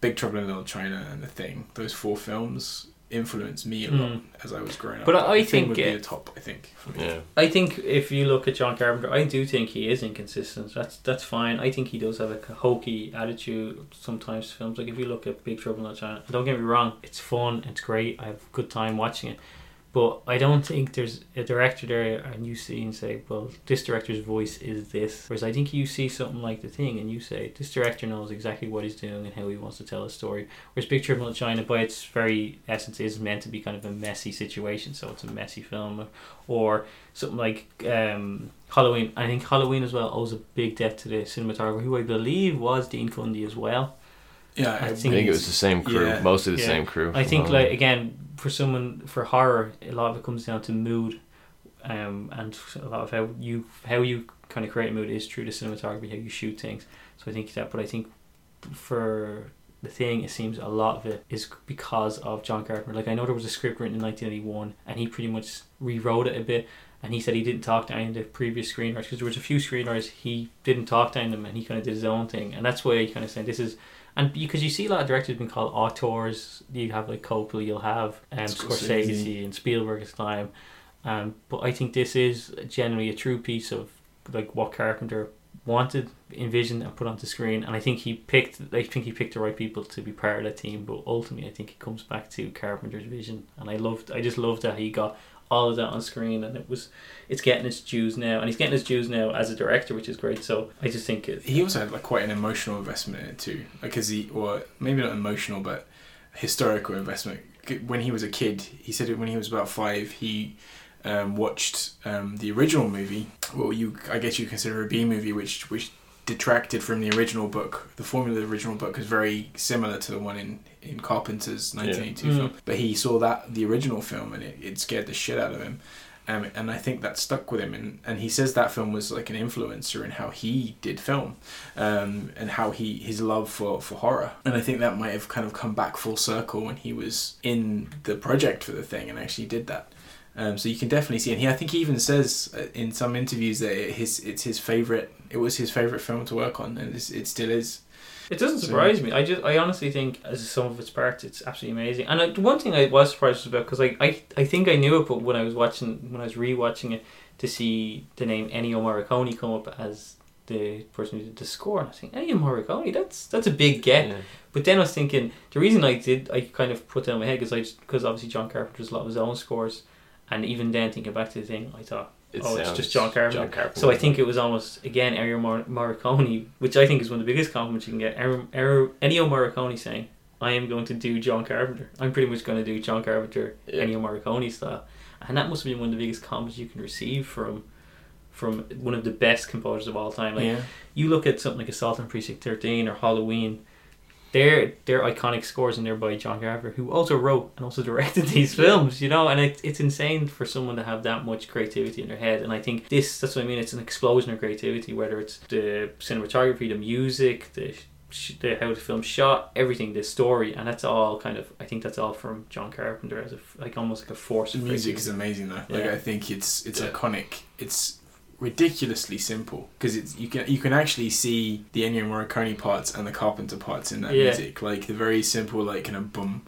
Big Trouble in Little China, and The Thing. Those four films influenced me a lot Mm. as I was growing up. But I The Thing think would be a top. I think. yeah, I think if you look at John Carpenter, I do think he is inconsistent. That's that's fine. I think he does have a hokey attitude sometimes films. Like if you look at Big Trouble in Little China, don't get me wrong, it's fun, it's great. I have a good time watching it. But I don't think there's a director there and you see and say, well, this director's voice is this. Whereas I think you see something like The Thing and you say, this director knows exactly what he's doing and how he wants to tell a story. Whereas Big Trouble in China, by its very essence, is meant to be kind of a messy situation. So it's a messy film. Or something like um, Halloween. I think Halloween as well owes a big debt to the cinematographer, who I believe was Dean Cundey as well. Yeah, I I think think it was the same crew, Yeah. mostly the Yeah. same crew. I think like again for someone for horror, a lot of it comes down to mood, um, and a lot of how you how you kind of create a mood is through the cinematography, how you shoot things. So I think that, but I think for the thing, it seems a lot of it is because of John Carpenter. Like I know there was a script written in 1981, and he pretty much rewrote it a bit. And he said he didn't talk to any of the previous screenwriters because there was a few screenwriters he didn't talk to any of them, and he kind of did his own thing. And that's why he kind of said this is and because you see a lot of directors being called auteurs, you have like Coppola, you'll have um, Scorsese. Scorsese and Spielberg's time. Um, but I think this is generally a true piece of like what Carpenter wanted, envisioned, and put onto screen. And I think he picked, I think he picked the right people to be part of that team. But ultimately, I think it comes back to Carpenter's vision. And I loved, I just loved that he got all of that on screen, and it was, it's getting its dues now, and he's getting his dues now as a director, which is great. So I just think it, he also had like quite an emotional investment in it too, because he, or maybe not emotional, but historical investment. When he was a kid, he said when he was about five. He um, watched um, the original movie. Well, you I guess you consider a B movie, which which detracted from the original book. The formula of the original book is very similar to the one in in Carpenter's 1982 Yeah. film. But he saw that the original film, and it, it scared the shit out of him. Um, and I think that stuck with him, and, and he says that film was like an influencer in how he did film, um, and how he his love for, for horror. And I think that might have kind of come back full circle when he was in the project for the thing and actually did that. Um, so you can definitely see, and he I think he even says uh, in some interviews that it, his it's his favorite. It was his favorite film to work on, and it's, it still is. It doesn't surprise me. I just, I honestly think, as some of its parts, it's absolutely amazing. And I, the one thing I was surprised about because I, I, I think I knew it, but when I was watching, when I was rewatching it, to see the name Ennio Morricone come up as the person who did the score, and I was thinking, Ennio Morricone, that's that's a big get. yeah. But then I was thinking, the reason I did, I kind of put that in my head because I, because obviously John Carpenter does a lot of his own scores, and even then thinking back to the thing, I thought, It Oh, it's just John Carpenter. John Carpenter. so I think it was almost again Ennio Mor- Morricone, which I think is one of the biggest compliments you can get. Er- Er- Ennio Morricone saying, "I am going to do John Carpenter. I'm pretty much going to do John Carpenter, Yeah. Ennio Morricone style," and that must have been one of the biggest compliments you can receive from from one of the best composers of all time. Like yeah, you look at something like Assault on Precinct 13 or Halloween, they're they're iconic scores and they're by John Carpenter, who also wrote and also directed these films, you know, and it, it's insane for someone to have that much creativity in their head. And I think this, that's what I mean, it's an explosion of creativity, whether it's the cinematography, the music, the, the how the film shot, everything, the story, and that's all kind of, I think that's all from John Carpenter as a, like almost like a force the of music is amazing though. Like I think it's it's Yeah. iconic. It's ridiculously simple because it's you can you can actually see the Ennio Morricone parts and the Carpenter parts in that Yeah. music. Like the very simple like kind of boom,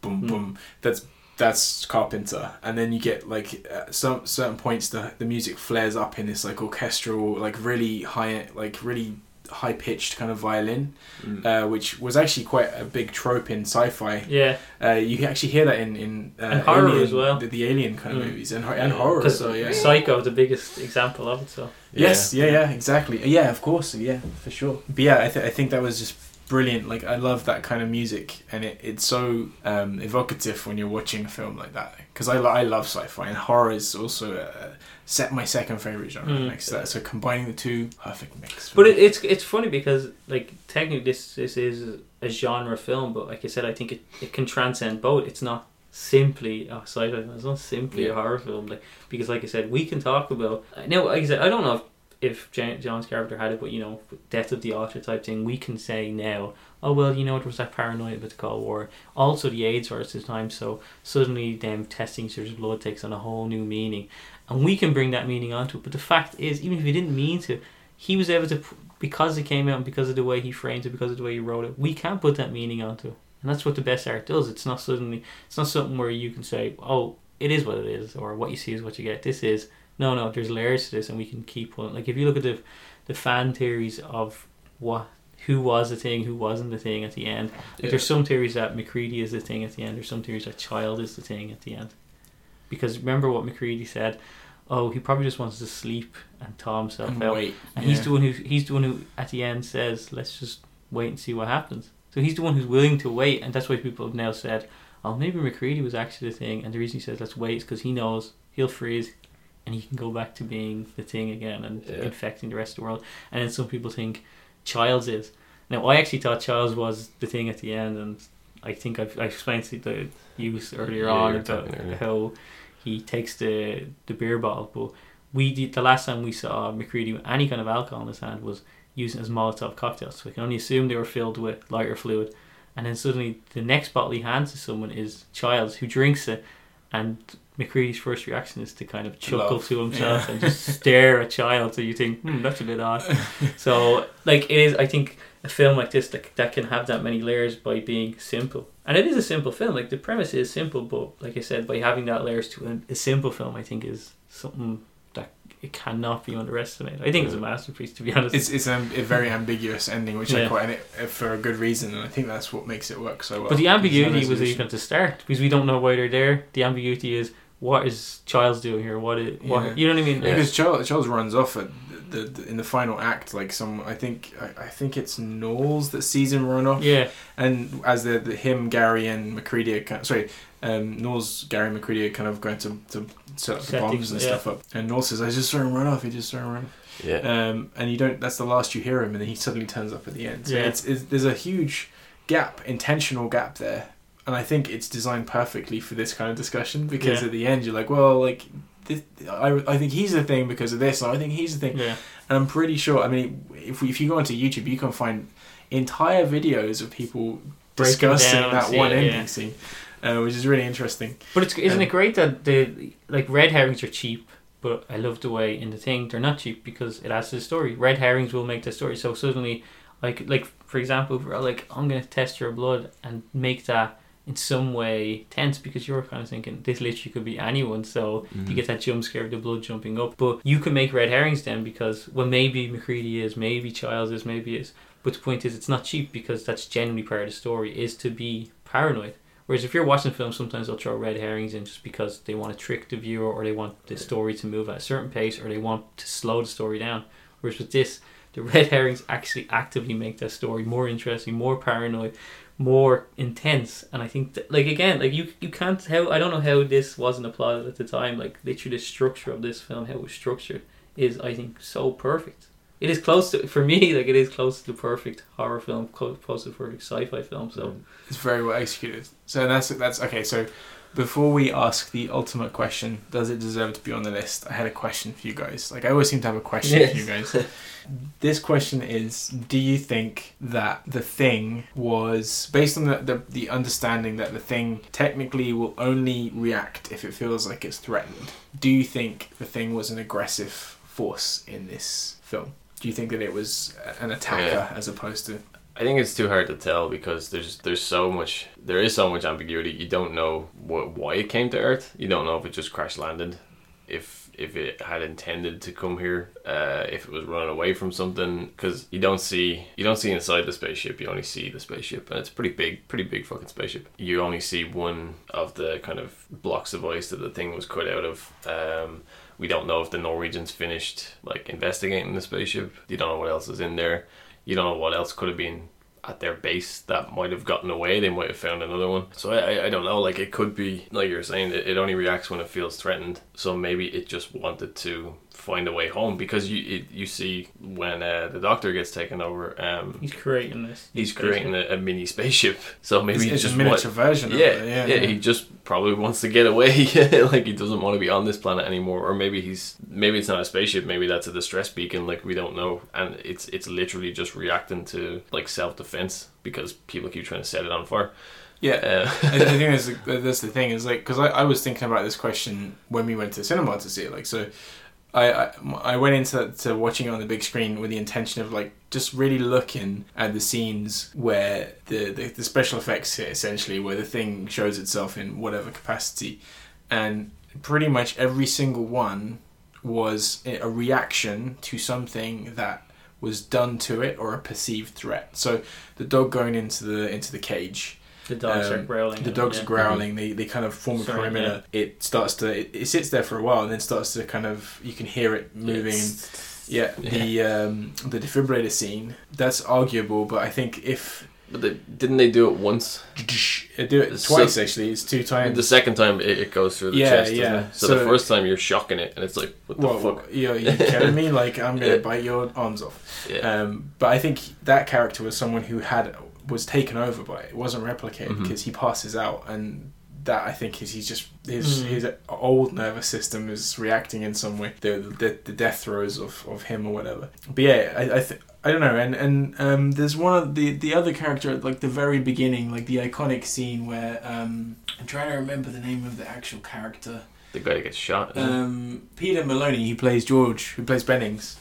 boom, Mm. boom. That's that's Carpenter, and then you get like uh, some certain points the the music flares up in this like orchestral like really high like really high pitched kind of violin, Mm. uh, which was actually quite a big trope in sci-fi. Yeah, Uh, you can actually hear that in in uh, And horror Alien, as well. the, the Alien kind of Mm. movies and, and horror. because So yeah. Psycho, the biggest example of it. So Yes, yeah, yeah, exactly. Yeah, of course, yeah, for sure. But yeah, I, th- I think that was just brilliant. Like, I love that kind of music, and it, it's so um, evocative when you're watching a film like that. Because I, I love sci-fi, and horror is also uh, set my second favorite genre Mm. next to that. So combining the two, perfect mix. But it, it's it's funny because like technically this this is a genre film, but like I said, I think it, it can transcend both. It's not simply a sci-fi. It's not simply a horror film. Like because like I said, we can talk about now. Like I said, I don't know if, John's character had it, but you know, death of the author type thing. We can say now, oh well, you know, there was that paranoia about the Cold War. Also, the AIDS virus this time, so suddenly them testing each other's blood takes on a whole new meaning, and we can bring that meaning onto it. But the fact is, even if he didn't mean to, he was able to because it came out and because of the way he framed it, because of the way he wrote it. We can put that meaning onto it, and that's what the best art does. It's not suddenly, it's not something where you can say, oh, it is what it is, or what you see is what you get. This is no, no. There's layers to this, and we can keep pulling. Like if you look at the the fan theories of what. Who was the thing? Who wasn't the thing at the end? Like Yeah. there's some theories that MacReady is the thing at the end. There's some theories that Child is the thing at the end. because remember what MacReady said. Oh, he probably just wants to sleep and thaw himself And out. wait. And he's yeah. the one who he's the one who at the end says, "Let's just wait and see what happens." So he's the one who's willing to wait, and that's why people have now said, "Oh, maybe MacReady was actually the thing." And the reason he says, "Let's wait," is because he knows he'll freeze, and he can go back to being the thing again and Yeah. infecting the rest of the world. And then some people think Childs is. Now, I actually thought Childs was the thing at the end, and I think I've, I explained to the use earlier Yeah, on about earlier. how he takes the the beer bottle, but we did the last time we saw MacReady with any kind of alcohol in his hand was using as Molotov cocktails. So we can only assume they were filled with lighter fluid. And then suddenly the next bottle he hands to someone is Childs who drinks it, and MacReady's first reaction is to kind of chuckle Love. to himself Yeah. and just stare at child. So you think, hmm, that's a bit odd. so like it is, I think a film like this that that can have that many layers by being simple. And it is a simple film. Like the premise is simple, but like I said, by having that layers to a, a simple film, I think is something that it cannot be underestimated. I think it's a masterpiece, to be honest. It's it's um, a very ambiguous ending, which I quite and it, for a good reason, and I think that's what makes it work so well. but the ambiguity was even the start because we don't know why they're there. The ambiguity is what is Childs doing here? What is what? Yeah. You know what I mean? Yeah. Because Charles, Charles runs off at the, the, in the final act, like some I think I, I think it's Nauls that sees him run off, Yeah, and as the, the him Gary and MacReady are kind sorry um, Nauls Gary and MacReady are kind of going to, to set up the Setting, bombs and yeah. stuff up, and Nauls says I just saw him run off, he just saw him run off, Yeah. um, and you don't that's the last you hear him, and then he suddenly turns up at the end. So Yeah. it's, it's there's a huge gap, intentional gap there, and I think it's designed perfectly for this kind of discussion because Yeah. at the end you're like, well, like. This, I, I think he's the thing because of this, and I think he's the thing. yeah. And I'm pretty sure. I mean, if we, if you go onto YouTube, you can find entire videos of people Breaking discussing down, that one ending yeah. scene, uh, which is really interesting. But it's isn't Um, it great that the like red herrings are cheap, but I love the way in the thing they're not cheap because it adds to the story. Red herrings will make the story. So suddenly, like like for example, like I'm gonna test your blood and make that in some way tense because you're kind of thinking this literally could be anyone. So you mm-hmm. get that jump scare of the blood jumping up. But you can make red herrings then because well maybe MacReady is, maybe Childs is, maybe is. But the point is, it's not cheap because that's genuinely part of the story is to be paranoid. Whereas if you're watching films, sometimes they'll throw red herrings in just because they want to trick the viewer or they want the story to move at a certain pace or they want to slow the story down. Whereas with this, the red herrings actually actively make that story more interesting, more paranoid, more intense. And I think, like again, like you you can't how I don't know how this wasn't applauded at the time. Like literally, the structure of this film, how it was structured, is I think so perfect. It is close to for me, like it is close to the perfect horror film, close to the perfect sci-fi film. So. Mm. It's very well executed. So that's that's okay. So before we ask the ultimate question, does it deserve to be on the list? I had a question for you guys. Like I always seem to have a question for you guys. This question is: Do you think that the thing was based on the, the the understanding that the thing technically will only react if it feels like it's threatened? Do you think the thing was an aggressive force in this film? Do you think that it was an attacker Yeah. as opposed to I think it's too hard to tell because there's there's so much there is so much ambiguity. You don't know what why it came to Earth. You don't know if it just crash landed, if if it had intended to come here, uh, if it was running away from something. Because you don't see you don't see inside the spaceship. You only see the spaceship, and it's pretty big, pretty big fucking spaceship. You only see one of the kind of blocks of ice that the thing was cut out of. Um, we don't know if the Norwegians finished like investigating the spaceship. You don't know what else is in there. You don't know what else could have been at their base that might have gotten away. They might have found another one. So I, I, don't know. Like it could be like you're saying. It, it only reacts when it feels threatened. So maybe it just wanted to find a way home because you it, you see when uh, the doctor gets taken over. Um, He's creating this. he's creating a, a mini spaceship. So maybe it's, it's just a miniature wa- version yeah, of it? yeah, Yeah, He just probably wants to get away. like he doesn't want to be on this planet anymore. Or maybe he's maybe it's not a spaceship. Maybe that's a distress beacon. Like we don't know. And it's it's literally just reacting to like self defense because people keep trying to set it on fire. Yeah, Uh, I, I think that's the, that's the thing is like because I, I was thinking about this question when we went to cinema to see it. Like so, I I, went into to watching it on the big screen with the intention of like just really looking at the scenes where the the, the special effects hit essentially where the thing shows itself in whatever capacity, and pretty much every single one was a reaction to something that was done to it or a perceived threat. So the dog going into the into the cage The dogs are Um, growling. the dogs him, are growling. They they kind of form a Sorry, perimeter. It starts to it, it sits there for a while and then starts to kind of you can hear it moving. yeah, the um, the defibrillator scene that's arguable, but I think if But they, didn't they do it once? I do it So- twice actually, it's two times. The second time it, it goes through the Yeah, chest. doesn't yeah. So, So- the first time you're shocking it, and it's like, what the Well, fuck? you you kidding me? Like I'm gonna Yeah. bite your arms off. Yeah. Um, but I think that character was someone who had was taken over by it. It wasn't replicated Mhm. because he passes out, and that I think is he's just his Mm. his old nervous system is reacting in some way. The the, the death throes of, of him or whatever. But yeah, I I, th- I don't know. And and um, there's one of the the other character at like the very beginning, like the iconic scene where um, I'm trying to remember the name of the actual character. the guy that gets shot. isn't it? Um, Peter Maloney, who plays George, who plays Bennings.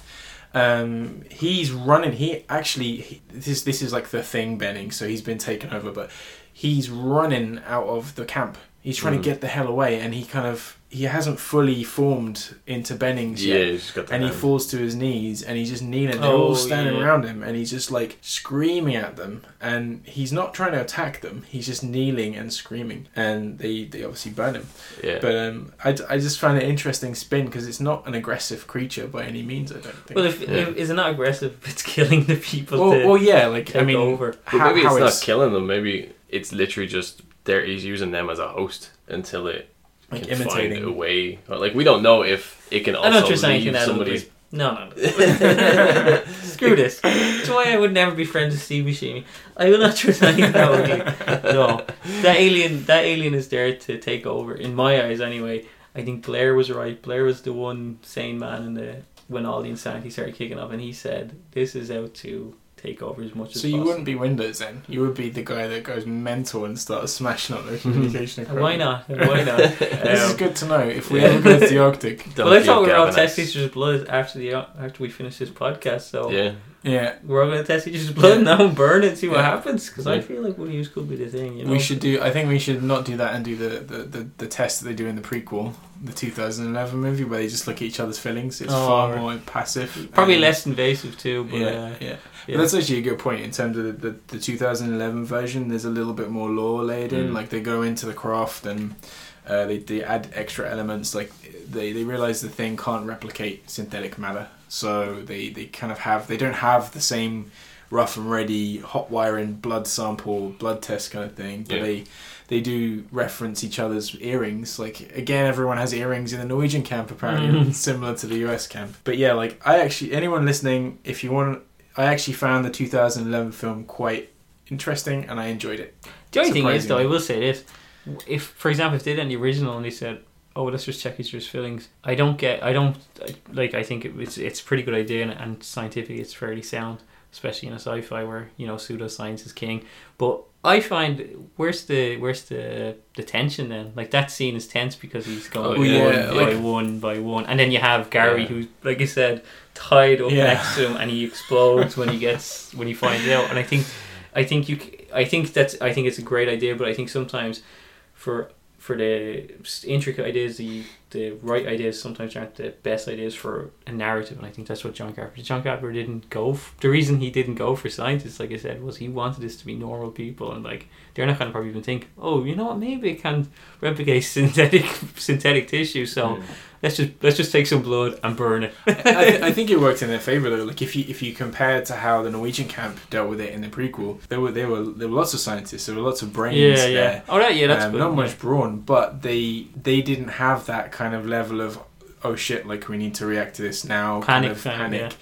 Um, he's running. He actually he, this this is like the thing Benning. so he's been taken over, but he's running out of the camp. He's trying Mhm. to get the hell away, and he kind of he hasn't fully formed into Bennings yeah, yet. he's just got the And he falls to his knees, and he's just kneeling. They're Oh, all standing yeah. around him, and he's just like screaming at them. And he's not trying to attack them. He's just kneeling and screaming, and they they obviously burn him. Yeah. But um, I, I just find it interesting spin because it's not an aggressive creature by any means. I don't think. Well, if, Yeah. if is it not aggressive? If it's killing the people well, to well, yeah, like take I mean, over. How, maybe how it's not killing them. Maybe it's literally just there. He's using them as a host until it like can find a way. Or, Like we don't know if it can I know what also leave somebody's. No, no, no. Screw this. That's why I would never be friends with Steve Buscemi. I will not trust anything that ugly. No, that alien, that alien is there to take over. In my eyes, anyway. I think Blair was right. Blair was the one sane man in the when all the insanity started kicking off, and he said, "This is out to take over as much as So you possible." wouldn't be Windows then. You would be the guy that goes mental and starts smashing up their communication. And Why not? Why not? This is Um, good to know. If we Yeah. ever go to the Arctic, Don't well, I give thought we were all Gavin test X. each other's blood after the after we finish this podcast. So Yeah. yeah, we're all gonna test each other's blood Yeah. now and burn it and see what Yeah. happens. Because I feel like one of you could be the thing. You know? we should do. I think we should not do that and do the, the, the, the test that they do in the prequel, the 2011 movie, where they just look at each other's feelings. It's Oh. far more passive. Probably less invasive too. But yeah, uh, yeah. Yeah. That's actually a good point in terms of the, the, the 2011 version. There's a little bit more lore laid in. Mm. Like they go into the craft and uh, they, they add extra elements. Like they, they realize the thing can't replicate synthetic matter, so they, they kind of have they don't have the same rough and ready hot wiring blood sample blood test kind of thing. But Yeah. they they do reference each other's earrings. Like again, everyone has earrings in the Norwegian camp apparently, Mhm. similar to the US camp. But yeah, like I actually anyone listening, if you want, I actually found the 2011 film quite interesting and I enjoyed it. the only thing is, though, I will say this: if, for example, if they did the original and they said, "Oh, let's just check each other's feelings," I don't get. I don't like. I think it, it's it's a pretty good idea and, and scientific. It's fairly sound, especially in a sci-fi where you know pseudoscience is king. But I find where's the where's the the tension then? Like that scene is tense because he's going Oh, one yeah, by like- one by one, and then you have Gary Yeah. who's like I said tied up Yeah. next to him, and he explodes when he gets when he finds out. And I think I think you. c- I think that's. I think it's a great idea, but I think sometimes, for for the intricate ideas, the the right ideas sometimes aren't the best ideas for a narrative, and I think that's what John Carpenter. John Carpenter didn't go. The reason he didn't go for scientists, like I said, was he wanted this to be normal people, and like they're not going to probably even think, oh, you know what, maybe it can replicate synthetic synthetic tissue. So let's just let's just take some blood and burn it. I, I think it worked in their favor though. Like if you if you compare it to how the Norwegian camp dealt with it in the prequel, there were there were there were lots of scientists, there were lots of brains yeah, there. yeah. Oh, right, yeah, that's um, good. not much brawn, but they they didn't have that kind of level of oh shit, like we need to react to this now. Panic kind of of, panic. yeah.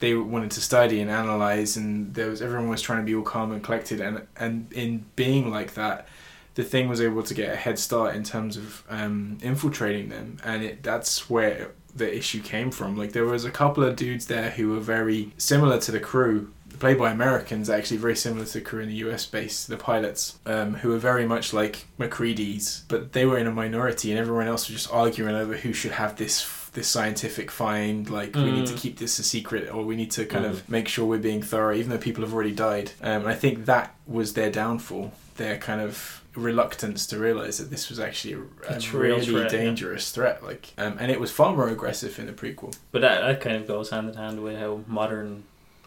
They wanted to study and analyze, and there was everyone was trying to be all calm and collected, and and in being like that, the thing was able to get a head start in terms of um, infiltrating them, and it, that's where the issue came from. Like there was a couple of dudes there who were very similar to the crew, played by Americans, actually very similar to the crew in the US base, the pilots, um, who were very much like MacReady's, but they were in a minority, and everyone else was just arguing over who should have this this scientific find. Like we need to Mm. keep this a secret, or we need to kind of make sure we're being thorough, even though people have already died. Um, and I think that was their downfall. Their kind of reluctance to realize that this was actually a, A a really threat, yeah. dangerous threat. Like, um, and it was far more aggressive in the prequel. But that, that kind of goes hand in hand with how modern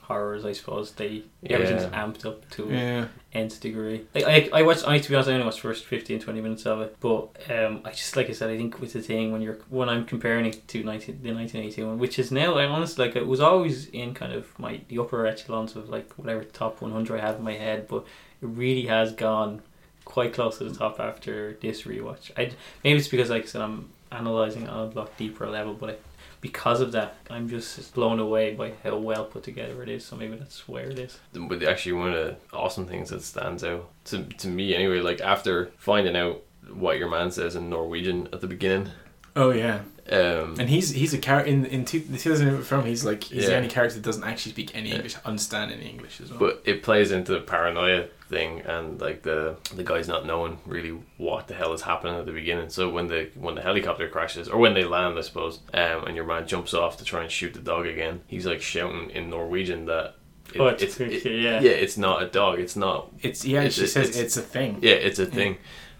horrors, I suppose they Yeah. everything's amped up to Yeah. nth degree. Like I, I watched. I to be honest, I only watched the first 15, 20 minutes of it. But um, I just like I said, I think with the thing when you're when I'm comparing it to 19, the nineteen eighty one, which is now, I honestly like it was always in kind of my the upper echelons of like whatever top one hundred I have in my head, but it really has gone quite close to the top after this rewatch. I maybe it's because like I said, I'm analyzing it on a lot deeper level, but I, because of that, I'm just blown away by how well put together it is. So maybe that's where it is. But actually, one of the awesome things that stands out to to me anyway, like after finding out what your man says in Norwegian at the beginning, Oh yeah. um, And he's he's a character in in two, the 2008 film. He's like he's the only character that doesn't actually speak any English, understand any English as well. but it plays into the paranoia thing and like the the guys not knowing really what the hell is happening at the beginning. So when the when the helicopter crashes or when they land, I suppose, um, and your man jumps off to try and shoot the dog again, he's like shouting in Norwegian that. it- Oh, it's- yeah. yeah, it's not a dog. It's not it's yeah. it's- she says it's- it's, a thing. Yeah, it's a thing.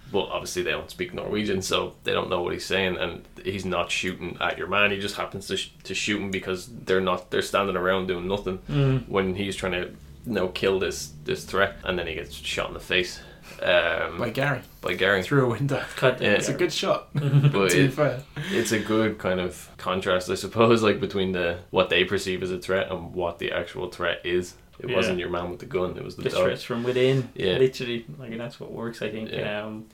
But obviously they don't speak Norwegian, so they don't know what he's saying, and he's not shooting at your man. He just happens to sh- to shoot him because they're not they're standing around doing nothing Mm. when he's trying to you know kill this this threat, and then he gets shot in the face um, By Gary by Gary. through a window. God Yeah. It's a good shot. But to be it, fair. it's a good kind of contrast, I suppose, like between the what they perceive as a threat and what the actual threat is. It Yeah. wasn't your man with the gun; it was the the dog. threats from within. Yeah. literally, like that's what works. I think. Yeah. Um,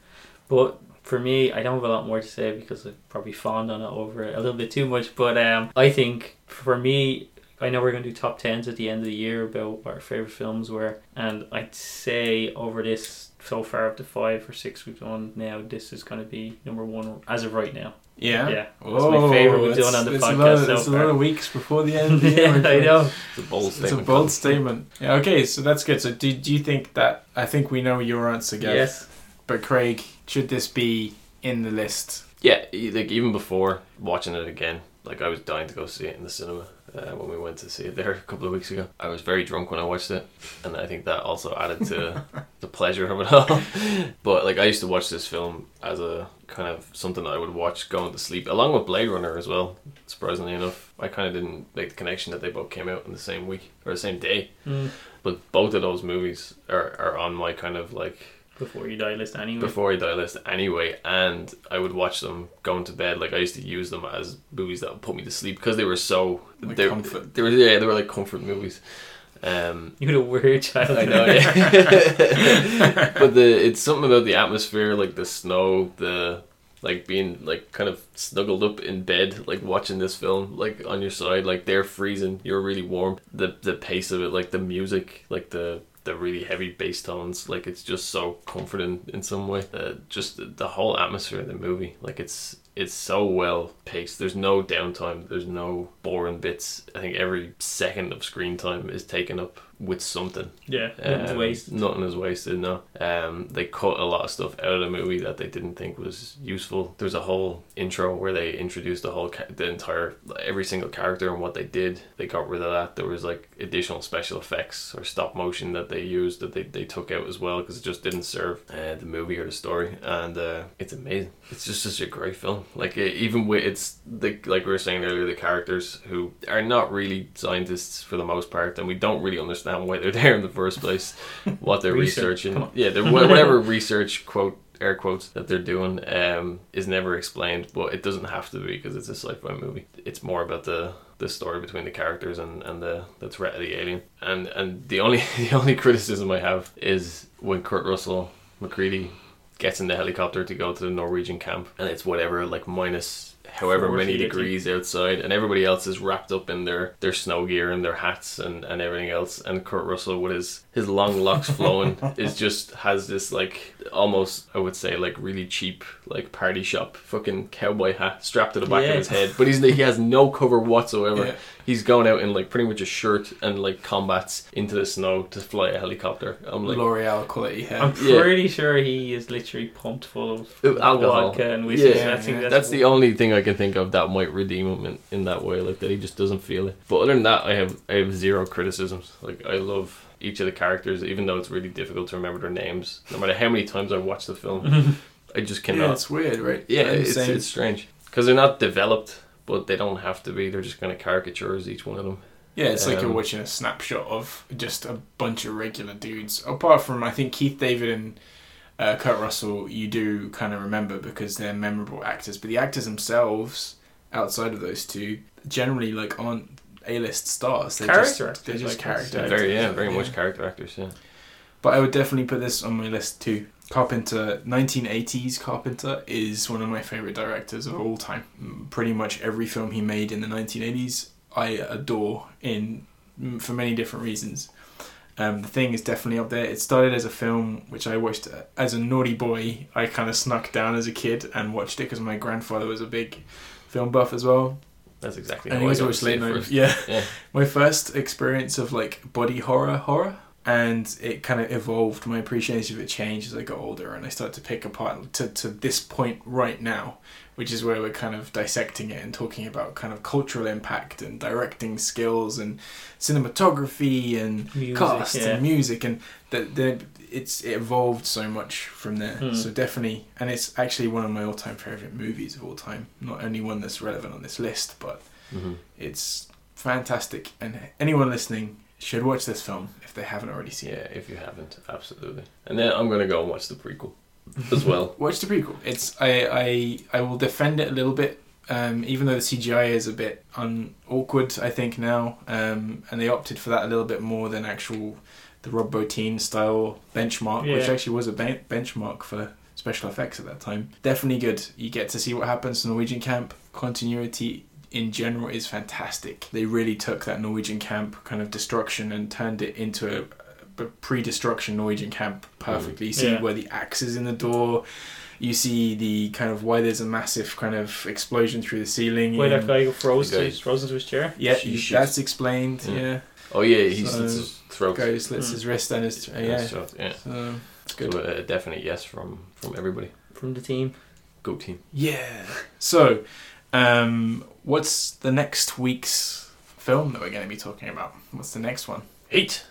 but for me, I don't have a lot more to say because I've probably fawned on it over a little bit too much. But um, I think for me, I know we're going to do top tens at the end of the year about what our favorite films were, and I'd say over this so far up to five or six we've done now, this is going to be number one as of right now. Yeah. Yeah, that's my favourite we've done on the it's podcast A lot of, so it's a lot of weeks before the end. Of the year, yeah, I know. It's a bold statement. It's a bold statement. Yeah. Okay. So that's good. So do, do you think that I think we know your answer, Gav. Yes. But Craig, should this be in the list? Yeah, e- like even before watching it again, like I was dying to go see it in the cinema uh, when we went to see it there a couple of weeks ago. I was very drunk when I watched it, and I think that also added to the pleasure of it all. but like I used to watch this film as a kind of something that I would watch going to sleep, along with Blade Runner as well. Surprisingly enough, I kind of didn't make the connection that they both came out in the same week or the same day. Mm. But both of those movies are, are on my kind of like Before you die list anyway. before I die list anyway, and I would watch them going to bed. Like I used to use them as movies that would put me to sleep because they were so Like they, comfort. They were yeah, they were like comfort movies. Um, You're a weird child. I know, yeah. but the it's something about the atmosphere, like the snow, the like being like kind of snuggled up in bed, like watching this film, like on your side, like they're freezing, you're really warm. The the pace of it, like the music, like the the really heavy bass tones, like it's just so comforting in some way. Uh, just the, the whole atmosphere of the movie, like it's it's so well paced. There's no downtime. There's no boring bits. I think every second of screen time is taken up with something. Yeah, Um, wasted. Nothing is wasted. No. Um, they cut a lot of stuff out of the movie that they didn't think was useful. There's a whole intro where they introduced the whole ca- the entire every single character and what they did. They got rid of that. There was like additional special effects or stop motion that they used that they, they took out as well because it just didn't serve uh, the movie or the story. And uh, it's amazing. It's just such a great film. Like it, even with it's the like we were saying earlier, the characters who are not really scientists for the most part, and we don't really understand why they're there in the first place, what they're Research, researching. Yeah, whatever research quote air quotes that they're doing um, is never explained, but it doesn't have to be because it's a sci-fi movie. It's more about the the story between the characters and, and the, the threat of the alien. And and the only the only criticism I have is when Kurt Russell MacReady gets in the helicopter to go to the Norwegian camp and it's whatever like minus however 40, many degrees outside and everybody else is wrapped up in their, their snow gear and their hats and, and everything else and Kurt Russell with his, his long locks flowing is just has this like almost I would say like really cheap like party shop fucking cowboy hat strapped to the back Yeah. of his head but he's he has no cover whatsoever Yeah. He's going out in like pretty much a shirt and like combats into the snow to fly a helicopter I'm like L'Oreal quality hair. I'm Yeah. pretty sure he is literally pumped full of Uh, alcohol. vodka and whiskey. Yeah, I that's, that's the only thing I can think of that might redeem him in, in that way, like that he just doesn't feel it. But other than that, I have I have zero criticisms. Like I love each of the characters, even though it's really difficult to remember their names. No matter how many times I watch the film, I just yeah, cannot. it's weird, right? Yeah, it's, it's strange because they're not developed, but they don't have to be. They're just kind of caricatures, each one of them. Yeah, it's like you're Um, watching a snapshot of just a bunch of regular dudes. Apart from, I think Keith David and uh, Kurt Russell, you do kind of remember because they're memorable actors. But the actors themselves, outside of those two, generally like aren't A-list stars. They're Character just, they're just guess. character. Actors. very yeah, very much character actors. Yeah. But I would definitely put this on my list too. Carpenter, 1980s Carpenter is one of my favorite directors of all time. Pretty much every film he made in the 1980s, I adore in mm, for many different reasons. Um, the thing is definitely up there. It started as a film which I watched uh, as a naughty boy. I kind of snuck down as a kid and watched it because my grandfather was a big film buff as well. That's exactly. And he was always late night. Yeah Yeah. my first experience of like body horror horror and it kind of evolved my appreciation of it changed as i got older and i started to pick apart to, to this point right now which is where we're kind of dissecting it and talking about kind of cultural impact and directing skills and cinematography and Music, cast yeah. and music and that the, it's it evolved so much from there Hmm. so definitely and it's actually one of my all-time favorite movies of all time not only one that's relevant on this list but Mhm. it's fantastic, and anyone listening should watch this film if they haven't already seen Yeah, it. if you haven't, absolutely. And then I'm gonna go and watch the prequel as well. Watch the prequel. It's I I I will defend it a little bit, um, even though the CGI is a bit un awkward. I think now, um, and they opted for that a little bit more than actual the Rob Bottin style benchmark, which actually was a ben- benchmark for special effects at that time. Definitely good. You get to see what happens to Norwegian camp. Continuity in general is fantastic. They really took that Norwegian camp kind of destruction and turned it into a, a pre-destruction Norwegian camp perfectly. You see Yeah. where the axe is in the door. You see the kind of why there's a massive kind of explosion through the ceiling. Why that guy froze The guy- frozen to his chair? yeah, She you- that's explained. Yeah. Yeah, Oh yeah, he So- slits his throat. guy slits Mm. his wrist and his uh, yeah. So, yeah. So it's So, good. uh, a definite yes from from everybody. From the team. Go team. Yeah. So, um, what's the next week's film that we're going to be talking about? What's the next one? Eight.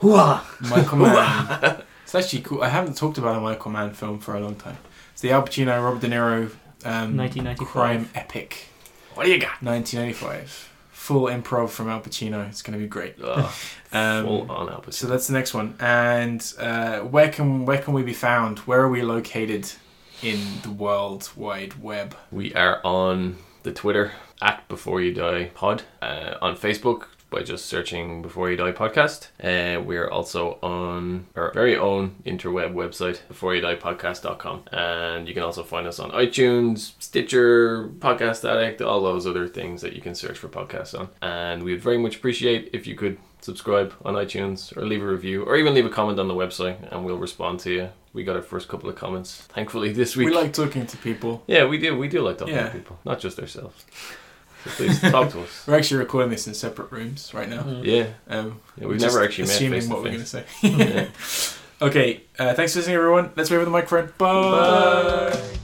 Hooah! Michael Mann. it's actually cool. I haven't talked about a Michael Mann film for a long time. It's the Al Pacino, Robert De Niro um, 1995. crime epic. What do you got? 1995. Full improv from Al Pacino. It's going to be great. Oh, Um, full on opposite. So that's the next one. And uh, where can where can we be found? Where are we located in the world wide web? We are on the Twitter at Before You Die Pod, uh, on Facebook by just searching Before You Die Podcast. Uh, we're also on our very own interweb website, Before You Die beforeyoudiepodcast.com. And you can also find us on iTunes, Stitcher, Podcast Addict, all those other things that you can search for podcasts on. And we would very much appreciate if you could subscribe on iTunes or leave a review or even leave a comment on the website and we'll respond to you. We got our first couple of comments, thankfully, this week. We like talking to people. Yeah, we do. We do like talking Yeah. to people, not just ourselves. So please talk to us. We're actually recording this in separate rooms right now. Mm. Yeah, Um, yeah we've never actually met assuming face to what we're going to say. Yeah. okay, uh, thanks for listening, everyone. Let's wait for the microphone. Bye. Bye.